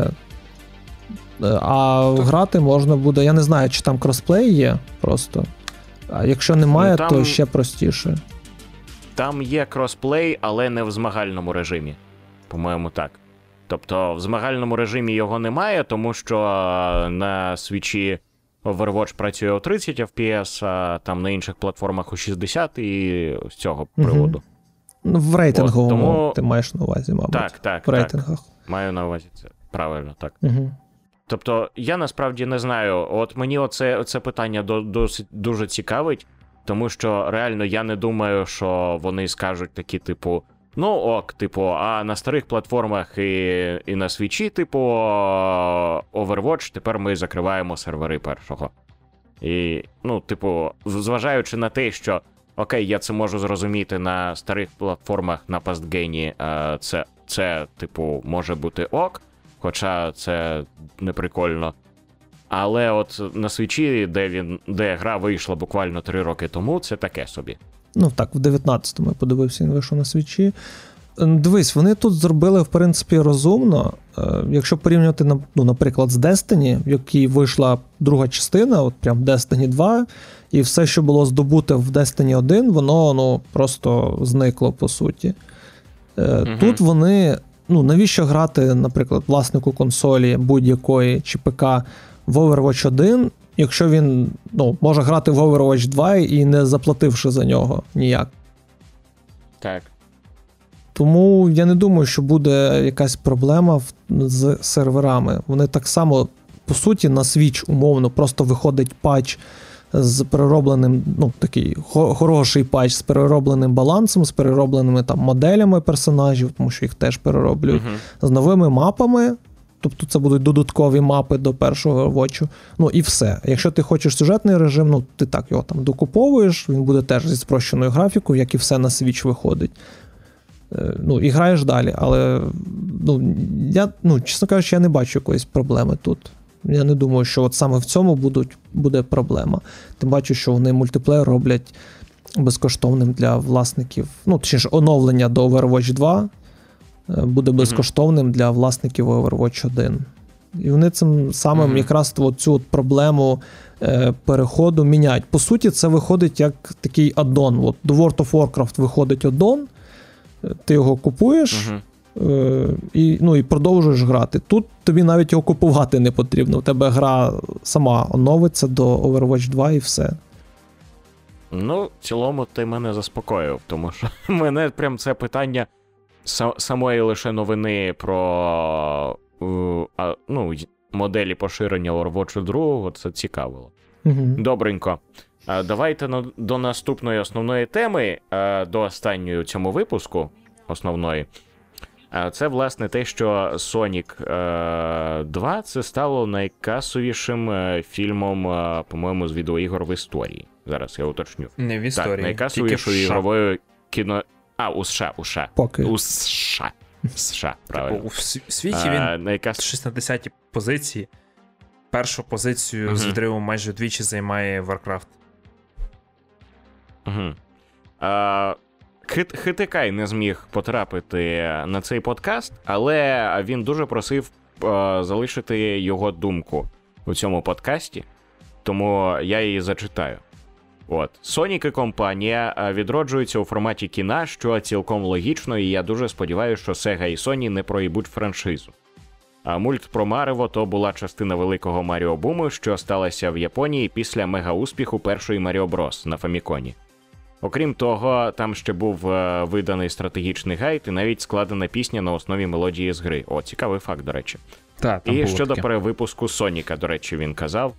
S3: Е, А грати можна буде. Я не знаю, чи там кросплей є просто. А якщо немає,
S2: Ну, там-
S3: то ще простіше.
S2: Там є кросплей, але не в змагальному режимі. По-моєму, так. Тобто в змагальному режимі його немає, тому що е, на свічі Overwatch працює у 30 FPS, а там на інших платформах у 60 і з цього приводу.
S3: Ну, в рейтинговому
S2: тому-
S3: ти маєш на увазі, мабуть.
S2: Так, так,
S3: в
S2: так.
S3: рейтингах.
S2: Маю на увазі це. Правильно, так.
S3: Угу.
S2: Тобто, я насправді не знаю. От мені оце, це питання досить дуже цікавить, тому що реально я не думаю, що вони скажуть такі, типу, ну ок, типу, а на старих платформах і, і на свічі, типу, Overwatch, тепер ми закриваємо сервери першого. І, ну, типу, зважаючи на те, що окей, я це можу зрозуміти на старих платформах на е, це, це, типу, може бути ок. Хоча це не прикольно. Але от на свічі, де він, де гра вийшла буквально три роки тому, це таке собі.
S3: Ну так, в 19-му я подивився, він вийшов на свічі. Дивись, вони тут зробили, в принципі, розумно. Е, Якщо порівнювати, ну, наприклад, з Destiny, в якій вийшла друга частина, от прям Destiny 2, і все, що було здобуте в Destiny 1, воно ну, просто зникло, по суті. Е. Тут вони. Ну, навіщо грати, наприклад, власнику консолі будь-якої чи ПК в Overwatch 1, якщо він ну, може грати в Overwatch 2 і не заплативши за нього ніяк.
S2: Так.
S3: Тому я не думаю, що буде якась проблема з серверами. Вони так само, по суті, на Switch умовно просто виходить патч з переробленим, ну такий хороший патч з переробленим балансом, з переробленими там моделями персонажів, тому що їх теж перероблюють,
S2: Угу.
S3: з новими мапами. Тобто це будуть додаткові мапи до першого вочу. Ну і все. Якщо ти хочеш сюжетний режим, ну ти так його там докуповуєш, він буде теж зі спрощеною графікою, як і все на Switch виходить. Е, Ну, і граєш далі. Але ну, я, ну, чесно кажучи, я не бачу якоїсь проблеми тут. Я не думаю, що от саме в цьому будуть, буде проблема. Тим бачу, що вони мультиплеєр роблять безкоштовним для власників. Ну, точніше, оновлення до Overwatch 2 е, буде безкоштовним для власників Overwatch 1. І вони цим самим
S2: Мгм.
S3: якраз от цю от проблему е, переходу міняють. По суті, це виходить як такий аддон. От до World of Warcraft виходить аддон, ти його купуєш. Е, і, ну, і продовжуєш грати. Тут тобі навіть його купувати не потрібно. У тебе гра сама оновиться до Overwatch 2 і все.
S2: Ну, в цілому, ти мене заспокоїв, тому що мене прям це питання самої лише новини про е, ну, моделі поширення Overwatch 2 це цікавило.
S3: Угу.
S2: Добренько. А, Давайте на- до наступної основної теми, до останньої у цьому випуску, основної. Це власне те, що Sonic е, 2 це стало найкасовішим е, фільмом, е, по-моєму, з відеоігор в історії. Зараз я уточню.
S4: Не в
S2: Так,
S4: історії.
S2: найкасовішою
S4: тільки в США.
S2: ігровою кіно. А, у США, у США.
S3: Поки.
S2: У США. США, правильно.
S4: Типу, У вс- світі він
S2: А, найкас...
S4: щось на 10-й позиції. Першу позицію з
S2: Мгм.
S4: відривом майже вдвічі займає Warcraft.
S2: Угу. А, Хит, Хитикай не зміг потрапити на цей подкаст, але він дуже просив е, залишити його думку у цьому подкасті, тому я її зачитаю. От Sonic і компанія відроджуються у форматі кіна, що цілком логічно, і я дуже сподіваюся, що Sega і Sony не проїбуть франшизу. А мульт про Марево то була частина великого Маріо Буму, що сталася в Японії після мега-успіху першої Маріо Брос на Фаміконі. Окрім того, там ще був е, виданий стратегічний гайд і навіть складена пісня на основі мелодії з гри. О, цікавий факт, до речі.
S4: Так, там
S2: і
S4: було
S2: щодо
S4: таке.
S2: перевипуску Соніка, до речі, він казав.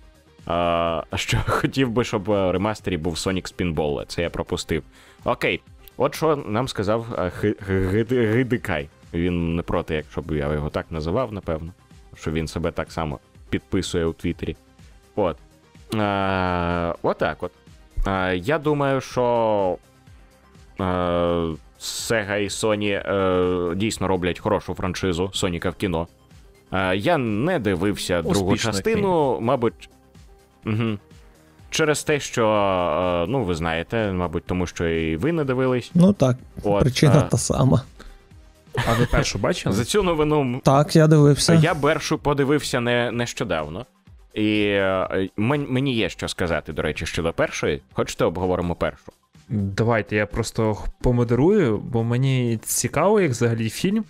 S2: А, що хотів би, щоб в ремастері був Sonic Spinball, це я пропустив. Окей, от що нам сказав е, Гидикай. Він не проти, якщо б я його так називав, напевно. Що він себе так само підписує у Твіттері. От. А, отак от. А, я думаю, що е, Sega і Sony е, дійсно роблять хорошу франшизу Соніка в кіно. Е, я не дивився другу
S4: Успішний
S2: частину, мабуть. Угу. Через те, що, е, ну, ви знаєте, мабуть, тому що і ви не дивились.
S3: Ну так,
S2: От,
S3: причина
S2: е,
S3: та сама.
S4: А ви першу бачили?
S2: За цю новину
S3: Так, я дивився.
S2: я першу подивився не, нещодавно. І е, мені є що сказати, до речі, щодо першої. Хочете обговоримо першу?
S4: Давайте я просто помодерую, бо мені цікаво, як взагалі фільм.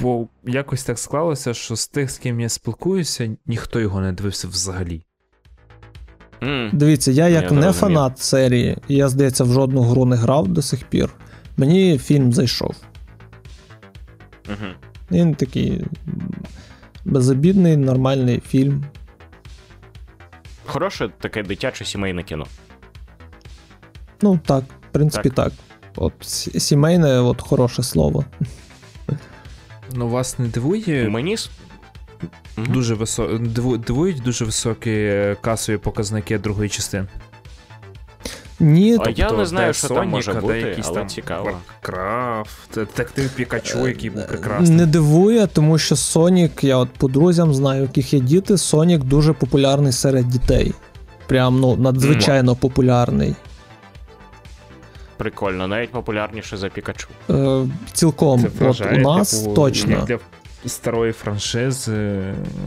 S4: Бо якось так склалося, що з тих, з ким я спілкуюся, ніхто його не дивився взагалі.
S2: м
S3: Дивіться, я як
S2: Я
S3: не
S2: зрозумів.
S3: фанат серії, і я, здається, в жодну гру не грав до сих пір. Мені фільм зайшов.
S2: Угу.
S3: Він такий безобідний, нормальний фільм.
S2: Хороше таке дитяче сімейне кіно.
S3: Ну так, в принципі, так. От сімейне, от хороше слово.
S4: Ну, вас не дивує
S2: Мені
S4: дуже висо... дивують дуже високі е, касові показники другої частини.
S3: Ні,
S2: А я
S4: Тобто,
S2: не знаю, що там
S4: Sonic,
S2: може бути,
S4: якийсь
S2: але
S4: там
S2: цікаво.
S4: Warcraft, детектив Пікачу, який був прекрасний.
S3: не дивує, тому що Сонік, я от по друзям знаю, у яких є діти, Сонік дуже популярний серед дітей. Прям ну надзвичайно популярний.
S2: Прикольно, навіть популярніше за Пікачу.
S3: Е, цілком,
S4: Це
S3: от у нас
S4: типу,
S3: точно.
S4: як Для старої франшизи,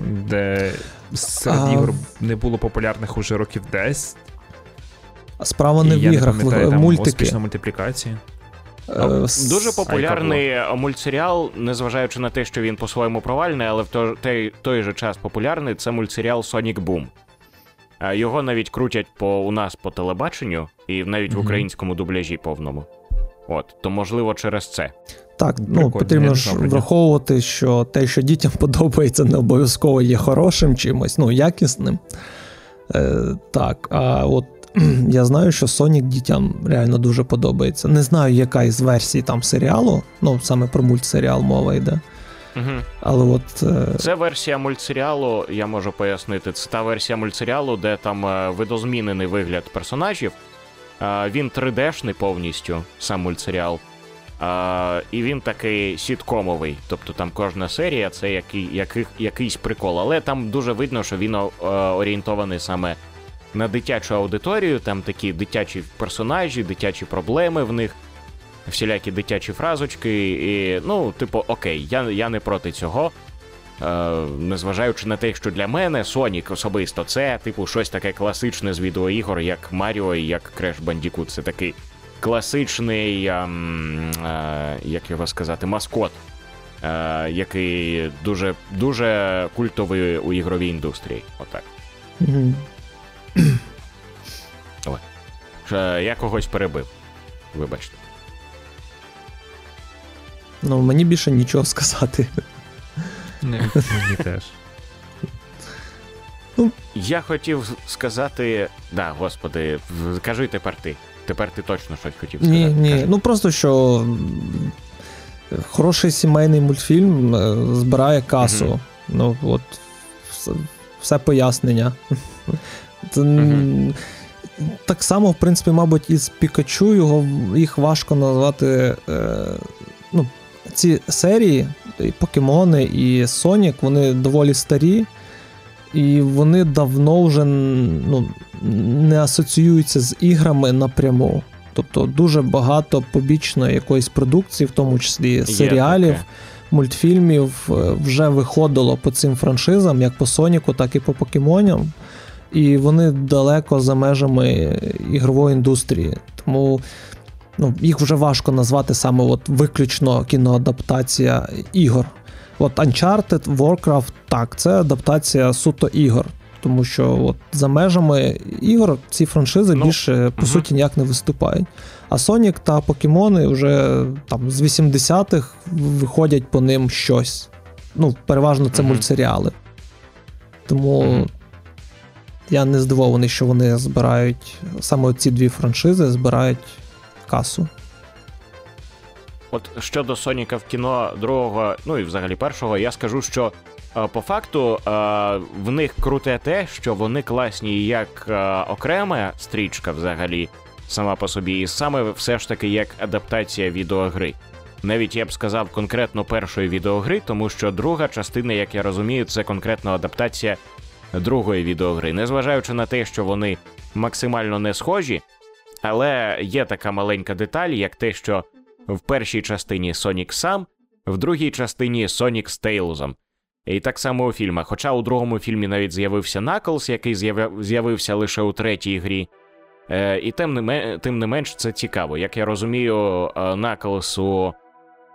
S4: де серед
S3: А,
S4: ігор не було популярних уже років 10.
S3: Справа не
S4: і
S3: в
S4: я
S3: іграх,
S4: не там
S3: мультики.
S4: успішна мультиплікація.
S3: Е,
S2: Дуже популярний е, мультсеріал, незважаючи на те, що він по-своєму провальний, але в той, той, же час популярний, це мультсеріал Sonic Boom. Е, Його навіть крутять по, у нас по телебаченню і навіть в українському дубляжі повному. От, то можливо через це.
S3: Так, ну
S4: Прикольно,
S3: потрібно ж враховувати, що те, що дітям подобається, не обов'язково є хорошим чимось, ну, якісним. Е, так, а от я знаю, що Sonic дітям реально дуже подобається. Не знаю, яка із версій там серіалу, ну саме про мультсеріал мова йде.
S2: Угу.
S3: Але от е,
S2: Це версія мультсеріалу, я можу пояснити. Це та версія мультсеріалу, де там е, видозмінений вигляд персонажів. Е, Він 3D-шний повністю, сам мультсеріал. Е, І він такий сіткомовий. Тобто там кожна серія це який, яких, якийсь прикол. Але там дуже видно, що він е, орієнтований саме на дитячу аудиторію. Там такі дитячі персонажі, дитячі проблеми в них всілякі дитячі фразочки, і ну, типу, окей, я, я не проти цього. Е, незважаючи на те, що для мене Сонік особисто це, типу, щось таке класичне з відеоігор, як Маріо і як Crash Bandicoot. Це такий класичний, ем, е, як його сказати, маскот, е, який дуже, дуже культовий у ігровій індустрії. Отак.
S3: мгм.
S2: Е, Я когось перебив. Вибачте.
S3: ну, мені більше нічого сказати.
S4: Не, мені теж.
S2: Я хотів сказати. Да, господи, кажи тепер ти. Тепер ти точно щось хотів сказати.
S3: Ні, ні.
S2: Кажи.
S3: Ну просто що. Хороший сімейний мультфільм е, збирає касу.
S2: Мгм.
S3: Ну, от все, все пояснення.
S2: Мгм.
S3: Так само, в принципі, мабуть, із Пікачу його їх важко назвати. Е, ну, ці серії, і Покемони, і Сонік, вони доволі старі, і вони давно вже ну, не асоціюються з іграми напряму. Тобто дуже багато побічної якоїсь продукції, в тому числі серіалів,
S2: таке.
S3: мультфільмів, е, вже виходило по цим франшизам, як по Соніку, так і по покемоням. І вони далеко за межами ігрової індустрії. Тому ну, їх вже важко назвати саме от виключно кіноадаптація ігор. От Uncharted, Warcraft, так, це адаптація суто ігор. Тому що от за межами ігор ці франшизи
S2: Ну,
S3: більше по суті ніяк не виступають. А Sonic та Покемони вже там з 80-х виходять по ним щось. Ну, переважно це
S2: Мгм.
S3: мультсеріали. Тому. Я не здивований, що вони збирають саме ці дві франшизи збирають касу.
S2: От щодо Соніка в кіно другого, ну і взагалі першого, я скажу, що е, по факту е, в них круте те, що вони класні як е, окрема стрічка, взагалі, сама по собі, і саме все ж таки як адаптація відеогри. Навіть я б сказав конкретно першої відеогри, тому що друга частина, як я розумію, це конкретно адаптація другої відеогри. Незважаючи на те, що вони максимально не схожі, але є така маленька деталь, як те, що в першій частині Сонік сам, в другій частині Сонік з Тейлзом. І так само у фільмах. Хоча у другому фільмі навіть з'явився Наклз, який з'явився лише у третій грі. Е, і тим не, тим не менш це цікаво. Як я розумію, е, Наклз у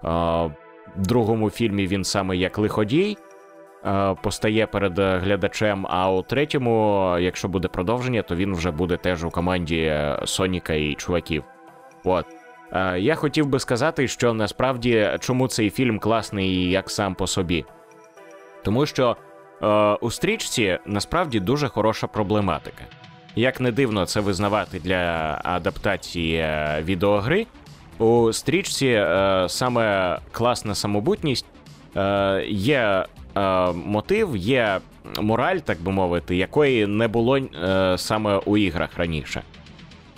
S2: е, другому фільмі він саме як лиходій е, постає перед е, глядачем, а у третьому, якщо буде продовження, то він вже буде теж у команді е, Соніка і чуваків. От. Е, Я хотів би сказати, що насправді чому цей фільм класний як сам по собі. Тому що е, у стрічці насправді дуже хороша проблематика. Як не дивно це визнавати для адаптації е, відеогри, у стрічці е, саме класна самобутність е, є е, мотив, є мораль, так би мовити, якої не було е, саме у іграх раніше.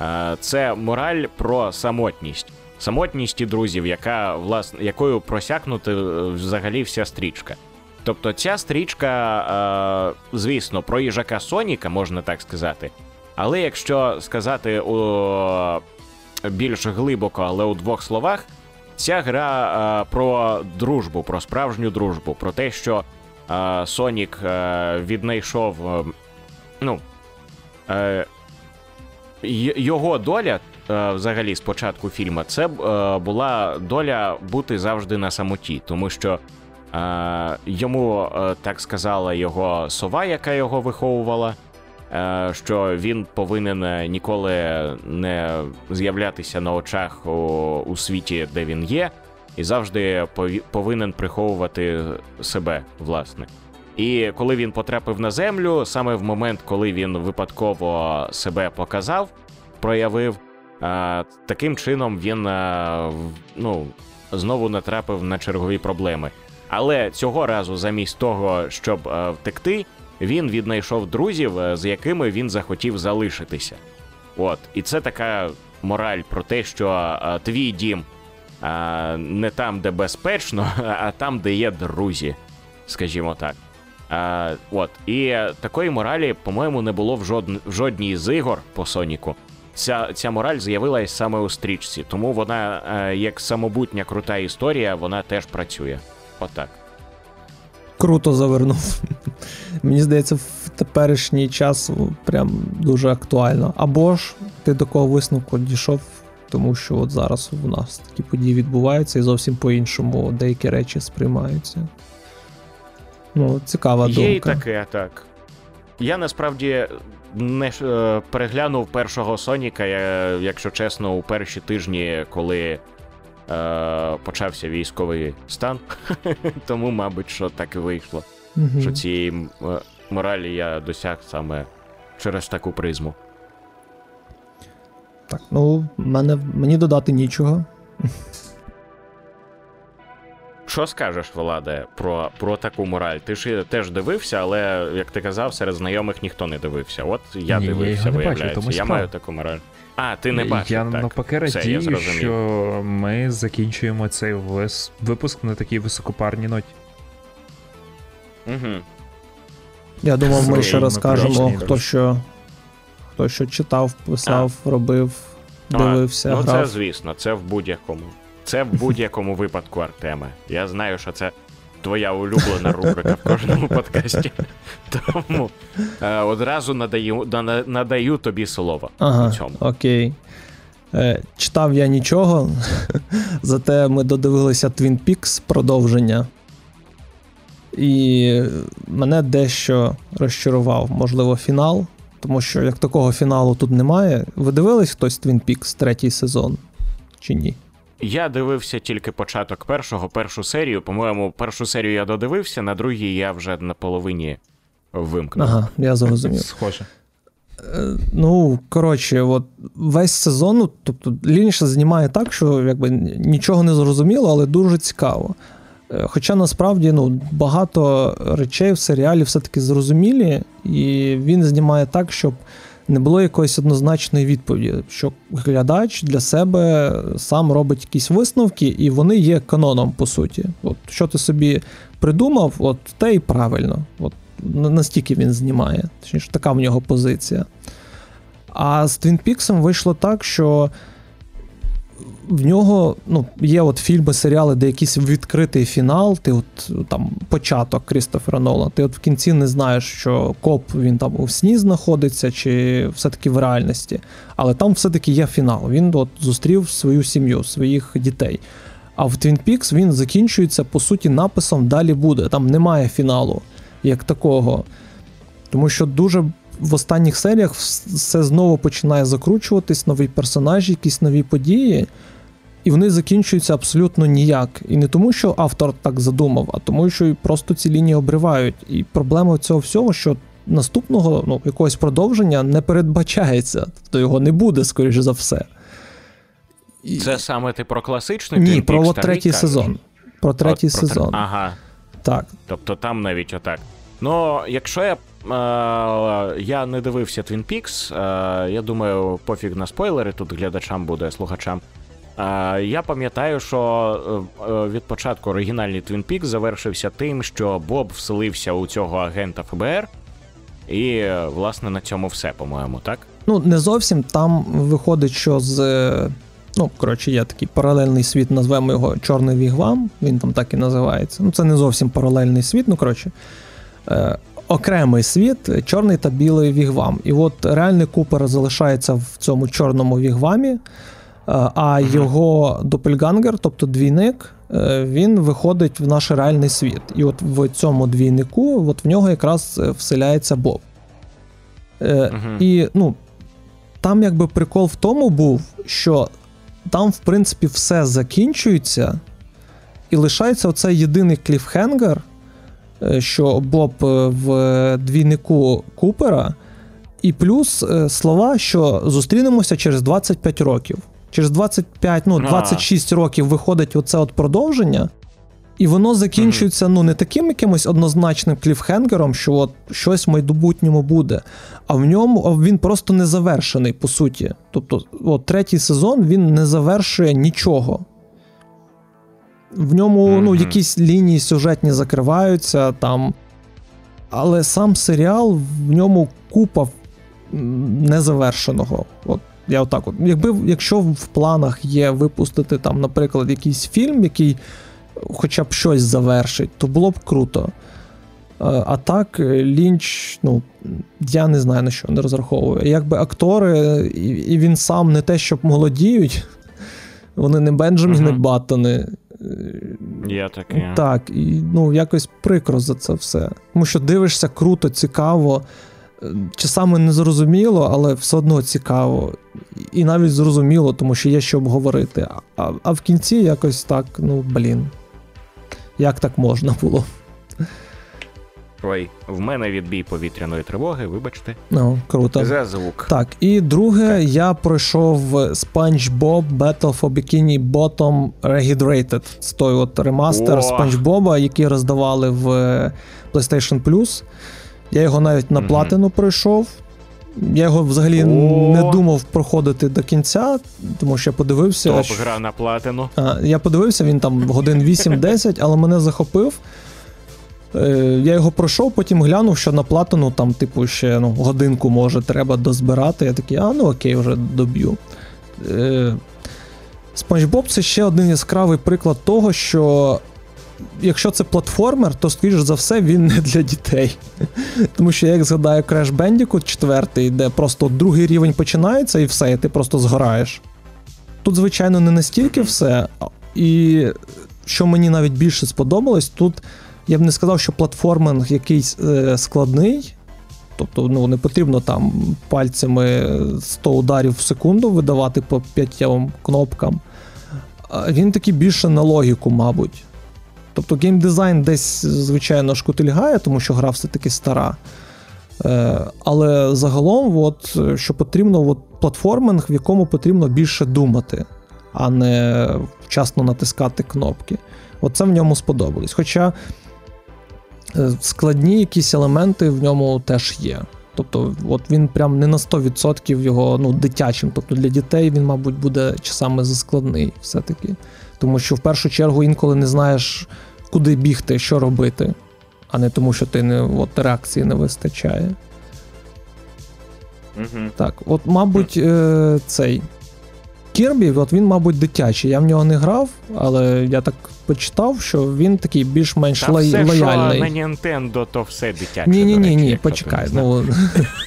S2: Е, Це мораль про самотність. Самотність і друзів, яка власне якою просякнута е, взагалі вся стрічка. Тобто ця стрічка, е, звісно, про їжака Соніка, можна так сказати. Але якщо сказати у більш глибоко, але у двох словах, ця гра е, про дружбу, про справжню дружбу, про те, що е, Сонік е, віднайшов. ну, його доля, взагалі, з початку фільму, це була доля бути завжди на самоті, тому що йому так сказала його сова, яка його виховувала. Е, Що він повинен е, ніколи не з'являтися на очах у, світі, де він є, і завжди пові- повинен приховувати себе, власне. І коли він потрапив на землю, саме в момент, коли він випадково себе показав, проявив, а, таким чином він ну, знову натрапив на чергові проблеми. Але цього разу, замість того, щоб втекти, він віднайшов друзів, е, з якими він захотів залишитися. От, і це така мораль про те, що а, твій дім а, не там, де безпечно, а там, де є друзі, скажімо так. А, от. І е, такої моралі, по-моєму, не було в, жодн... в жодній з ігор по Соніку. Ця, ця мораль з'явилась саме у стрічці, тому вона, е, як самобутня крута історія, вона теж працює. Отак.
S3: Круто завернув. Мені здається, в теперішній час прям дуже актуально. Або ж ти до кого висновку дійшов, тому що от зараз у нас такі події відбуваються і зовсім по-іншому деякі речі сприймаються. Ну, цікава
S2: Є і
S3: думка.
S2: таке, так. Я насправді не е, переглянув першого Соніка, якщо чесно, у перші тижні, коли е, почався військовий стан. Тому, мабуть, що так і вийшло.
S3: Мгм.
S2: Що цієї е, моралі я досяг саме через таку призму.
S3: Так, ну, мене, мені додати нічого.
S2: Що скажеш, Владе, про про таку мораль? Ти ж теж дивився, але як ти казав, серед знайомих ніхто не дивився. От я
S4: Ні,
S2: дивився,
S4: я
S2: виявляється.
S4: тому
S2: я маю таку мораль. А, ти не бачив.
S4: Я
S2: так.
S4: навпаки
S2: Все, я
S4: радію, що ми закінчуємо цей випуск на такій високопарній ноті.
S2: Угу.
S3: Я думав, ми ще розкажемо, хто що, хто що читав, писав, робив, дивився,
S2: ну,
S3: грав.
S2: це звісно, це в будь-якому. Це в будь-якому випадку, Артеме. Я знаю, що це твоя улюблена рубрика в кожному подкасті. Тому е, одразу надаю, на- надаю тобі слово
S3: Ага,
S2: у цьому.
S3: окей. Е, читав я нічого, зате ми додивилися Twin Peaks продовження. І мене дещо розчарував, можливо, фінал, тому що як такого фіналу тут немає. Ви дивились хтось Twin Peaks третій сезон? Чи ні?
S2: Я дивився тільки початок першого, першу серію. По-моєму, першу серію я додивився, на другій я вже на половині вимкнув.
S3: Ага, я зрозумів.
S4: Схоже.
S3: Е, Ну, коротше, от весь сезон, ну, тобто Лініша знімає так, що якби нічого не зрозуміло, але дуже цікаво. Е, Хоча насправді ну, багато речей в серіалі все-таки зрозумілі, і він знімає так, щоб не було якоїсь однозначної відповіді, що глядач для себе сам робить якісь висновки, і вони є каноном, по суті. От що ти собі придумав, от те і правильно. От настільки він знімає. Точніше, така в нього позиція. А з Twin Peaks вийшло так, що в нього ну, є от фільми, серіали, де якийсь відкритий фінал, ти от там початок Крістофера Нолана, ти от в кінці не знаєш, що коп він там у сні знаходиться, чи все-таки в реальності. Але там все-таки є фінал. Він от зустрів свою сім'ю, своїх дітей. А в Twin Peaks він закінчується, по суті, написом далі буде. Там немає фіналу як такого. Тому що дуже в останніх серіях все знову починає закручуватись, нові персонажі, якісь нові події, і вони закінчуються абсолютно ніяк. І не тому, що автор так задумав, а тому, що і просто ці лінії обривають. І проблема цього всього, що наступного ну, якогось продовження не передбачається, тобто його не буде, скоріш за все. І-
S2: Це саме ти про класичний
S3: Ні,
S2: Twin
S3: про
S2: Peaks
S3: от третій
S2: кажеш?
S3: сезон. Про третій
S2: От про
S3: сезон.
S2: Ага.
S3: Так.
S2: Тобто там навіть отак. Ну, якщо я. Е, я не дивився Twin Peaks, е, я думаю, пофіг на спойлери, тут глядачам буде, слухачам. Я пам'ятаю, що е, е, від початку оригінальний Twin Peaks завершився тим, що Боб вселився у цього агента ФБР, і, власне, на цьому все, по-моєму, так?
S3: Ну, не зовсім. Там виходить, що з. е, Ну, коротше, є такий паралельний світ, назвемо його Чорний Вігвам, він там так і називається. Ну, це не зовсім паралельний світ, ну коротше. Е, окремий світ, чорний та білий вігвам. І от реальний Купер залишається в цьому чорному вігвамі, а його допельгангер, тобто двійник, е, він виходить в наш реальний світ. І от в цьому двійнику, от в нього якраз е, вселяється Боб. Е. І ну, там якби прикол в тому був, що там, в принципі, все закінчується, і лишається оцей єдиний кліфхенгер, що Боб в двійнику Купера, і плюс слова, що зустрінемося через 25 років. Через 25, ну,
S2: А.
S3: 26 років виходить оце от продовження. І воно закінчується ну не таким якимось однозначним кліфхенгером, що от щось в майбутньому буде, а в ньому він просто не завершений, по суті. Тобто, от третій сезон він не завершує нічого. В ньому ну, якісь лінії сюжетні закриваються там. Але сам серіал в ньому купа незавершеного. От я отак от. Якби якщо в планах є випустити там, наприклад, якийсь фільм, який хоча б щось завершить, то було б круто. Е, А так, е, Лінч, ну, я не знаю на що не розраховую. Якби актори, е, і, він сам не те, щоб молодіють, вони не Бенджаміни
S2: Мгм.
S3: Баттони.
S2: Є таке.
S3: Так, і ну, якось прикро за це все. Тому що дивишся круто, цікаво, часами незрозуміло, але все одно цікаво. І навіть зрозуміло, тому що є що обговорити. А, а в кінці якось так, ну блін. Як так можна було?
S2: Ой, в мене відбій повітряної тривоги, вибачте.
S3: Ну, круто.
S2: За звук.
S3: Так, і друге, я пройшов SpongeBob Battle for Bikini Bottom Rehydrated. Це той от ремастер! SpongeBob, який роздавали в е, PlayStation Plus. Я його навіть на платину пройшов. Я його взагалі
S2: О!
S3: не думав проходити до кінця, тому що я подивився.
S2: Топ гра на платину.
S3: А, Я подивився, він там годин 8-10, але мене захопив. Е, Я його пройшов, потім глянув, що на платину там, типу, ще ну, годинку може треба дозбирати. Я такий, а ну окей, вже доб'ю. Е, Боб це ще один яскравий приклад того, що якщо це платформер, то, скоріш за все, він не для дітей. Тому що як згадаю Crash Bandicoot 4, де просто другий рівень починається і все, і ти просто згораєш. Тут, звичайно, не настільки все. І що мені навіть більше сподобалось, тут я б не сказав, що платформинг якийсь е, складний. Тобто, ну, не потрібно там пальцями 100 ударів в секунду видавати по п'ятьом кнопкам. Він такий більше на логіку, мабуть. Тобто геймдизайн десь, звичайно, шкутильгає, тому що гра все-таки стара. Е, але загалом, от, що потрібно, от, платформинг, в якому потрібно більше думати, а не вчасно натискати кнопки. Оце в ньому сподобалось. Хоча е, складні якісь елементи в ньому теж є. Тобто, от він прям не на 100% його ну, дитячим. Тобто для дітей він, мабуть, буде часами заскладний все-таки. Тому що в першу чергу інколи не знаєш, куди бігти, що робити, а не тому, що ти не от, реакції не вистачає.
S2: Угу.
S3: Так, от, мабуть, е, цей Кірбі, от він, мабуть, дитячий. Я в нього не грав, але я так почитав, що він такий більш-менш
S2: Та
S3: лой-
S2: все,
S3: лояльний.
S2: що на Nintendo, то все дитяче.
S3: Ні, ні, ні, ні, почекай. Ну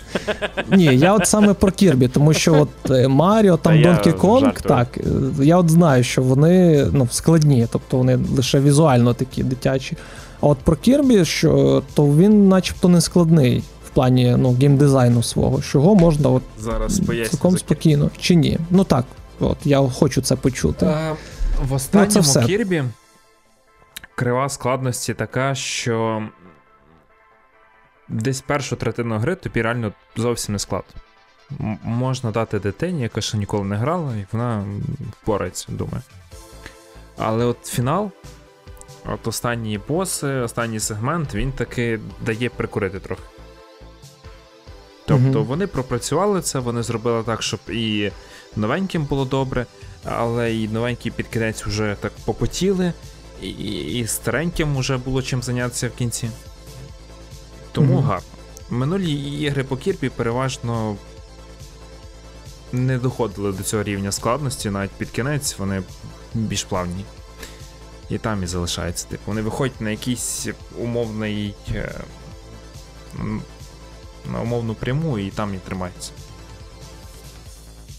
S3: ні, я от саме про Кірбі, тому що от е, Маріо, там Kong,
S2: жартую.
S3: так, е, я от знаю, що вони ну, складні, тобто вони лише візуально такі дитячі. А от про Кірбі, що то він начебто не складний в плані ну, геймдизайну свого, що його можна от
S4: Зараз
S3: цілком спокійно. Чи ні? Ну так, от я хочу це почути.
S4: Е, В
S3: Ну,
S4: останньому
S3: все.
S4: Кірбі крива складності така, що десь першу третину гри тобі реально зовсім не склад. Можна дати дитині, яка ще ніколи не грала, і вона впорається, думаю. Але от фінал, от останні боси, останній сегмент, він таки дає прикурити трохи. Тобто вони пропрацювали це, вони зробили так, щоб і новеньким було добре, але і новенькі під кінець вже так попотіли, і, і, і стареньким вже було чим зайнятися в кінці. Тому
S3: Мгм.
S4: гарно. Минулі ігри по Кірпі переважно не доходили до цього рівня складності, навіть під кінець вони більш плавні. І там і залишаються. Типу, вони виходять на якийсь умовний. На умовну пряму і там і тримаються.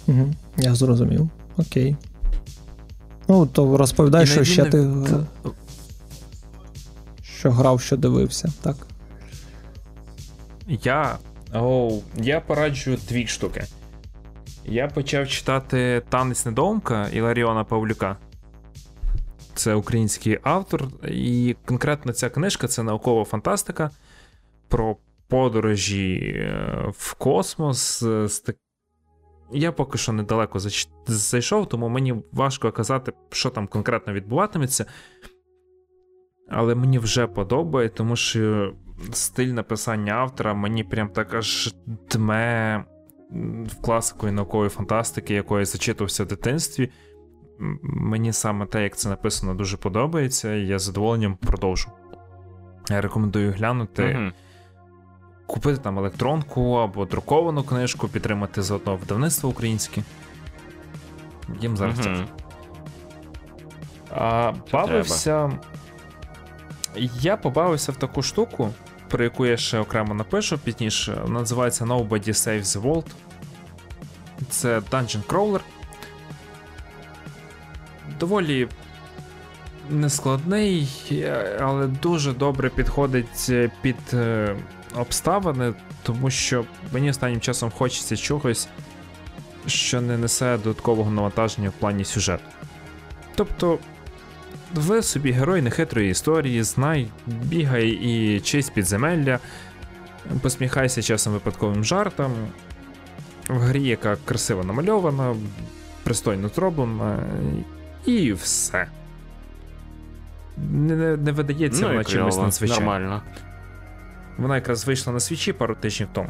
S3: Угу, я зрозумів. Окей. Ну, то розповідай,
S4: І
S3: що ще
S4: не-
S3: ти. Що грав, що дивився, так?
S4: Я. Оу, я пораджу дві штуки. Я почав читати Танець недоумка Іларіона Павлюка. Це український автор, і конкретно ця книжка це наукова фантастика про подорожі е, в космос. е, Я поки що недалеко зайшов, тому мені важко казати, що там конкретно відбуватиметься. Але мені вже подобає, тому що стиль написання автора мені прям так аж дме в класику наукової фантастики, якої я зачитувався в дитинстві. Мені саме те, як це написано, дуже подобається, і я з задоволенням продовжу. Я рекомендую глянути,
S2: Мгм.
S4: Купити там електронку або друковану книжку, підтримати заодно видавництво українське. Їм зараз це А, бавився. Я побавився в таку штуку, про яку я ще окремо напишу пізніше. Вона називається Nobody Saves the World. Це Dungeon Crawler. Доволі нескладний, е, але дуже добре підходить е, під е, обставини, тому що мені останнім часом хочеться чогось, що не несе додаткового навантаження в плані сюжету. Тобто ви собі герой нехитрої історії, знай, бігай і честь підземелля, посміхайся часом випадковим жартам. В грі, яка красиво намальована, пристойно зроблена, і все. Не, не, не видається
S2: ну,
S4: вона чимось
S2: кльово,
S4: надзвичайним.
S2: Нормально.
S4: Вона якраз вийшла на свічі пару тижнів тому.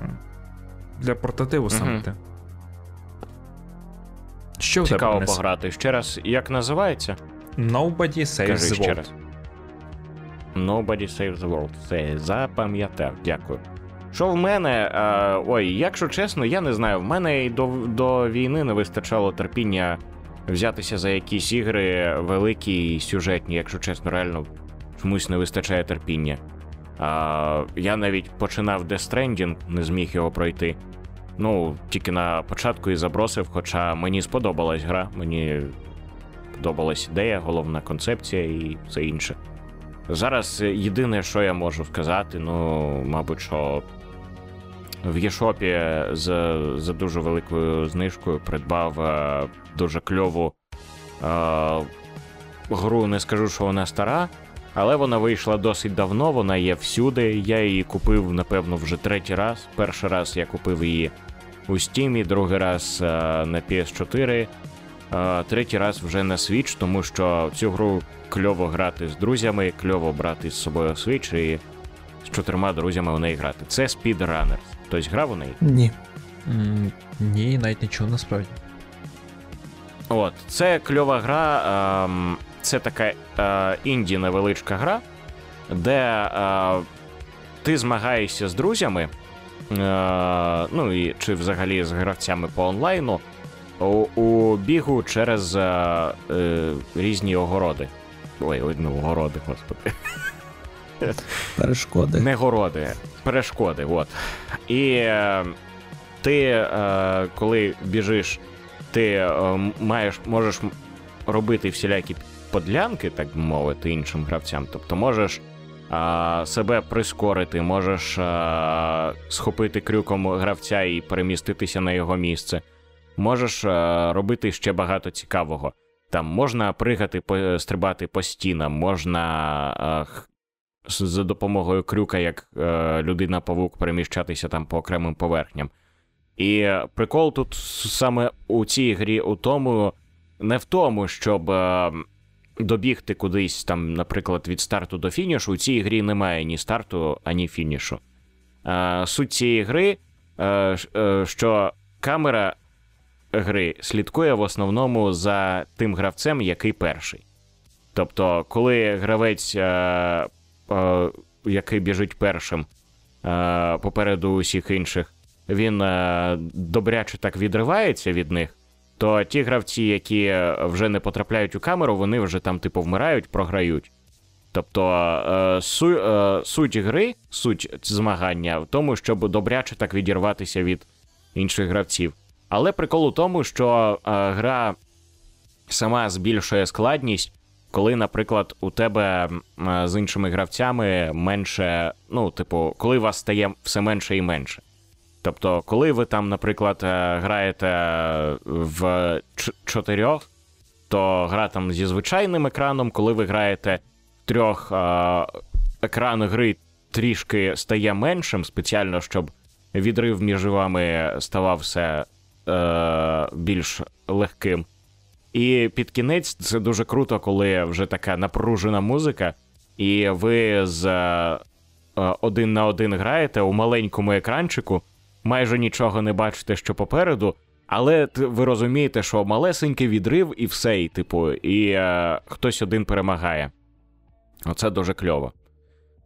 S4: Для портативу саме
S2: Мгм.
S4: те. Що
S2: Цікаво пограти. Ще раз, як називається?
S4: Nobody saves
S2: Кажи
S4: the world.
S2: раз. Nobody saves the world. Це запам'ятав, дякую. Що в мене? А, ой, якщо чесно, я не знаю. В мене і до, до війни не вистачало терпіння взятися за якісь ігри великі і сюжетні, якщо чесно, реально чомусь не вистачає терпіння. А, я навіть починав Stranding, не зміг його пройти. Ну, тільки на початку і забросив, хоча мені сподобалась гра, мені подобалась ідея, головна концепція і все інше. Зараз єдине, що я можу сказати, ну, мабуть, що в Єшопі за, за дуже великою знижкою придбав е, дуже кльову е, гру. Не скажу, що вона стара, але вона вийшла досить давно, вона є всюди. Я її купив, напевно, вже третій раз. Перший раз я купив її у Steam, другий раз е, на PS4. Е, Третій раз вже на Switch, тому що цю гру кльово грати з друзями, кльово брати з собою Switch і з чотирма друзями у неї грати. Це Speedrunners. Тобто грав у неї.
S3: Ні.
S4: М, Ні, навіть нічого насправді.
S2: От, це кльова гра. ем, це така е, інді невеличка гра, де е, ти змагаєшся з друзями, е, ну і чи взагалі з гравцями по онлайну у, у бігу через е, е, різні огороди. Ой, ой, ну, огороди, господи.
S3: Перешкоди.
S2: Не городи, перешкоди. От. І е, ти, е, коли біжиш, ти е, маєш, можеш робити всілякі подлянки, так би мовити, іншим гравцям. Тобто можеш е, себе прискорити, можеш е, схопити крюком гравця і переміститися на його місце. Можеш е, робити ще багато цікавого. Там можна пригати, по- стрибати по стінам, можна з- за допомогою крюка, як е, людина-павук, переміщатися там по окремим поверхням. І прикол тут саме у цій грі у тому, не в тому, щоб е, добігти кудись, там, наприклад, від старту до фінішу. У цій грі немає ні старту, ані фінішу. Суть цієї гри, е, е, що камера гри слідкує в основному за тим гравцем, який перший. Тобто, коли гравець, е, який біжить першим попереду усіх інших, він добряче так відривається від них, то ті гравці, які вже не потрапляють у камеру, вони вже там, типу, вмирають, програють. Тобто е, су, е, суть гри, суть змагання в тому, щоб добряче так відірватися від інших гравців. Але прикол у тому, що е, гра сама збільшує складність, коли, наприклад, у тебе е, з іншими гравцями менше, ну, типу, коли вас стає все менше і менше. Тобто, коли ви там, наприклад, е, граєте в чотирьох, то гра там зі звичайним екраном, коли ви граєте в трьох, е, екран гри трішки стає меншим, спеціально, щоб відрив між вами ставав все е, більш легким. І під кінець це дуже круто, коли вже така напружена музика, і ви з е, е, один на один граєте у маленькому екранчику, майже нічого не бачите, що попереду, але ви розумієте, що малесенький відрив і все, і типу, і е, хтось один перемагає. Оце дуже кльово.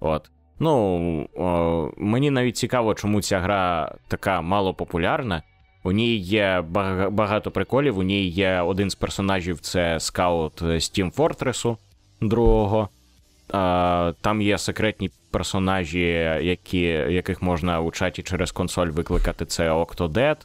S2: От. Ну, о, мені навіть цікаво, чому ця гра така малопопулярна. У ній є багато приколів. У ній є один з персонажів це скаут з Team Fortress другого. Там є секретні персонажі, які, яких можна у чаті через консоль викликати. Це Octodad,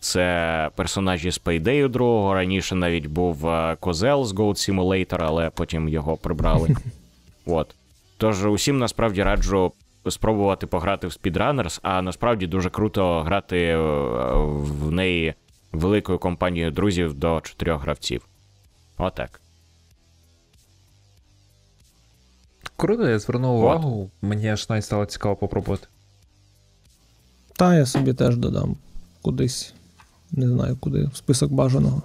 S2: це персонажі з Payday другого. Раніше навіть був е, Козел з Goat Simulator, але потім його прибрали. От. Тож усім насправді раджу спробувати пограти в Speedrunners, а насправді дуже круто грати е, в неї великою компанією друзів до чотирьох гравців. Отак.
S4: Круто, я звернув увагу, мені аж навіть стало цікаво попробувати.
S3: Та я собі теж додам кудись. Не знаю куди, в список бажаного.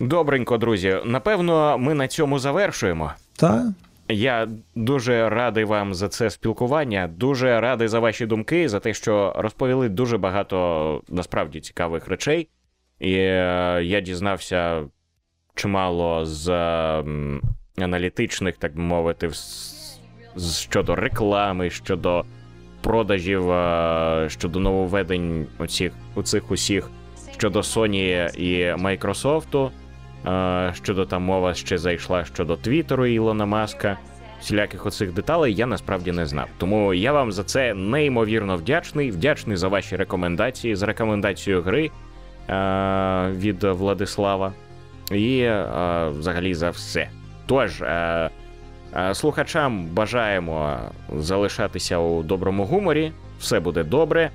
S2: Добренько, друзі. Напевно, ми на цьому завершуємо.
S3: Та,
S2: Я дуже радий вам за це спілкування. Дуже радий за ваші думки, за те, що розповіли дуже багато насправді цікавих речей. І е, я дізнався чимало з аналітичних, так би мовити, щодо реклами, щодо продажів, е, щодо нововведень оцих, оцих усіх, щодо Sony і Microsoft. Е, Щодо там мова ще зайшла щодо Твіттеру Ілона Маска. Всіляких оцих деталей я насправді не знав. Тому я вам за це неймовірно вдячний. Вдячний за ваші рекомендації, за рекомендацію гри е, від Владислава. І е, взагалі за все. Тож, е, е, слухачам бажаємо залишатися у доброму гуморі. Все буде добре.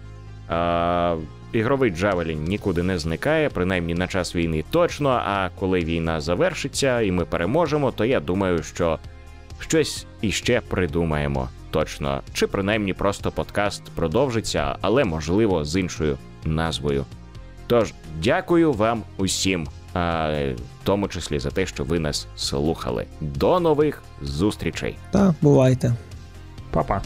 S2: Е, ігровий Джавелін нікуди не зникає, принаймні на час війни точно. А коли війна завершиться і ми переможемо, то я думаю, що щось іще придумаємо точно. Чи принаймні просто подкаст продовжиться, але можливо з іншою назвою. Тож, дякую вам усім, тому числі за те, що ви нас слухали. До нових зустрічей!
S3: та, бувайте.
S4: Па-па.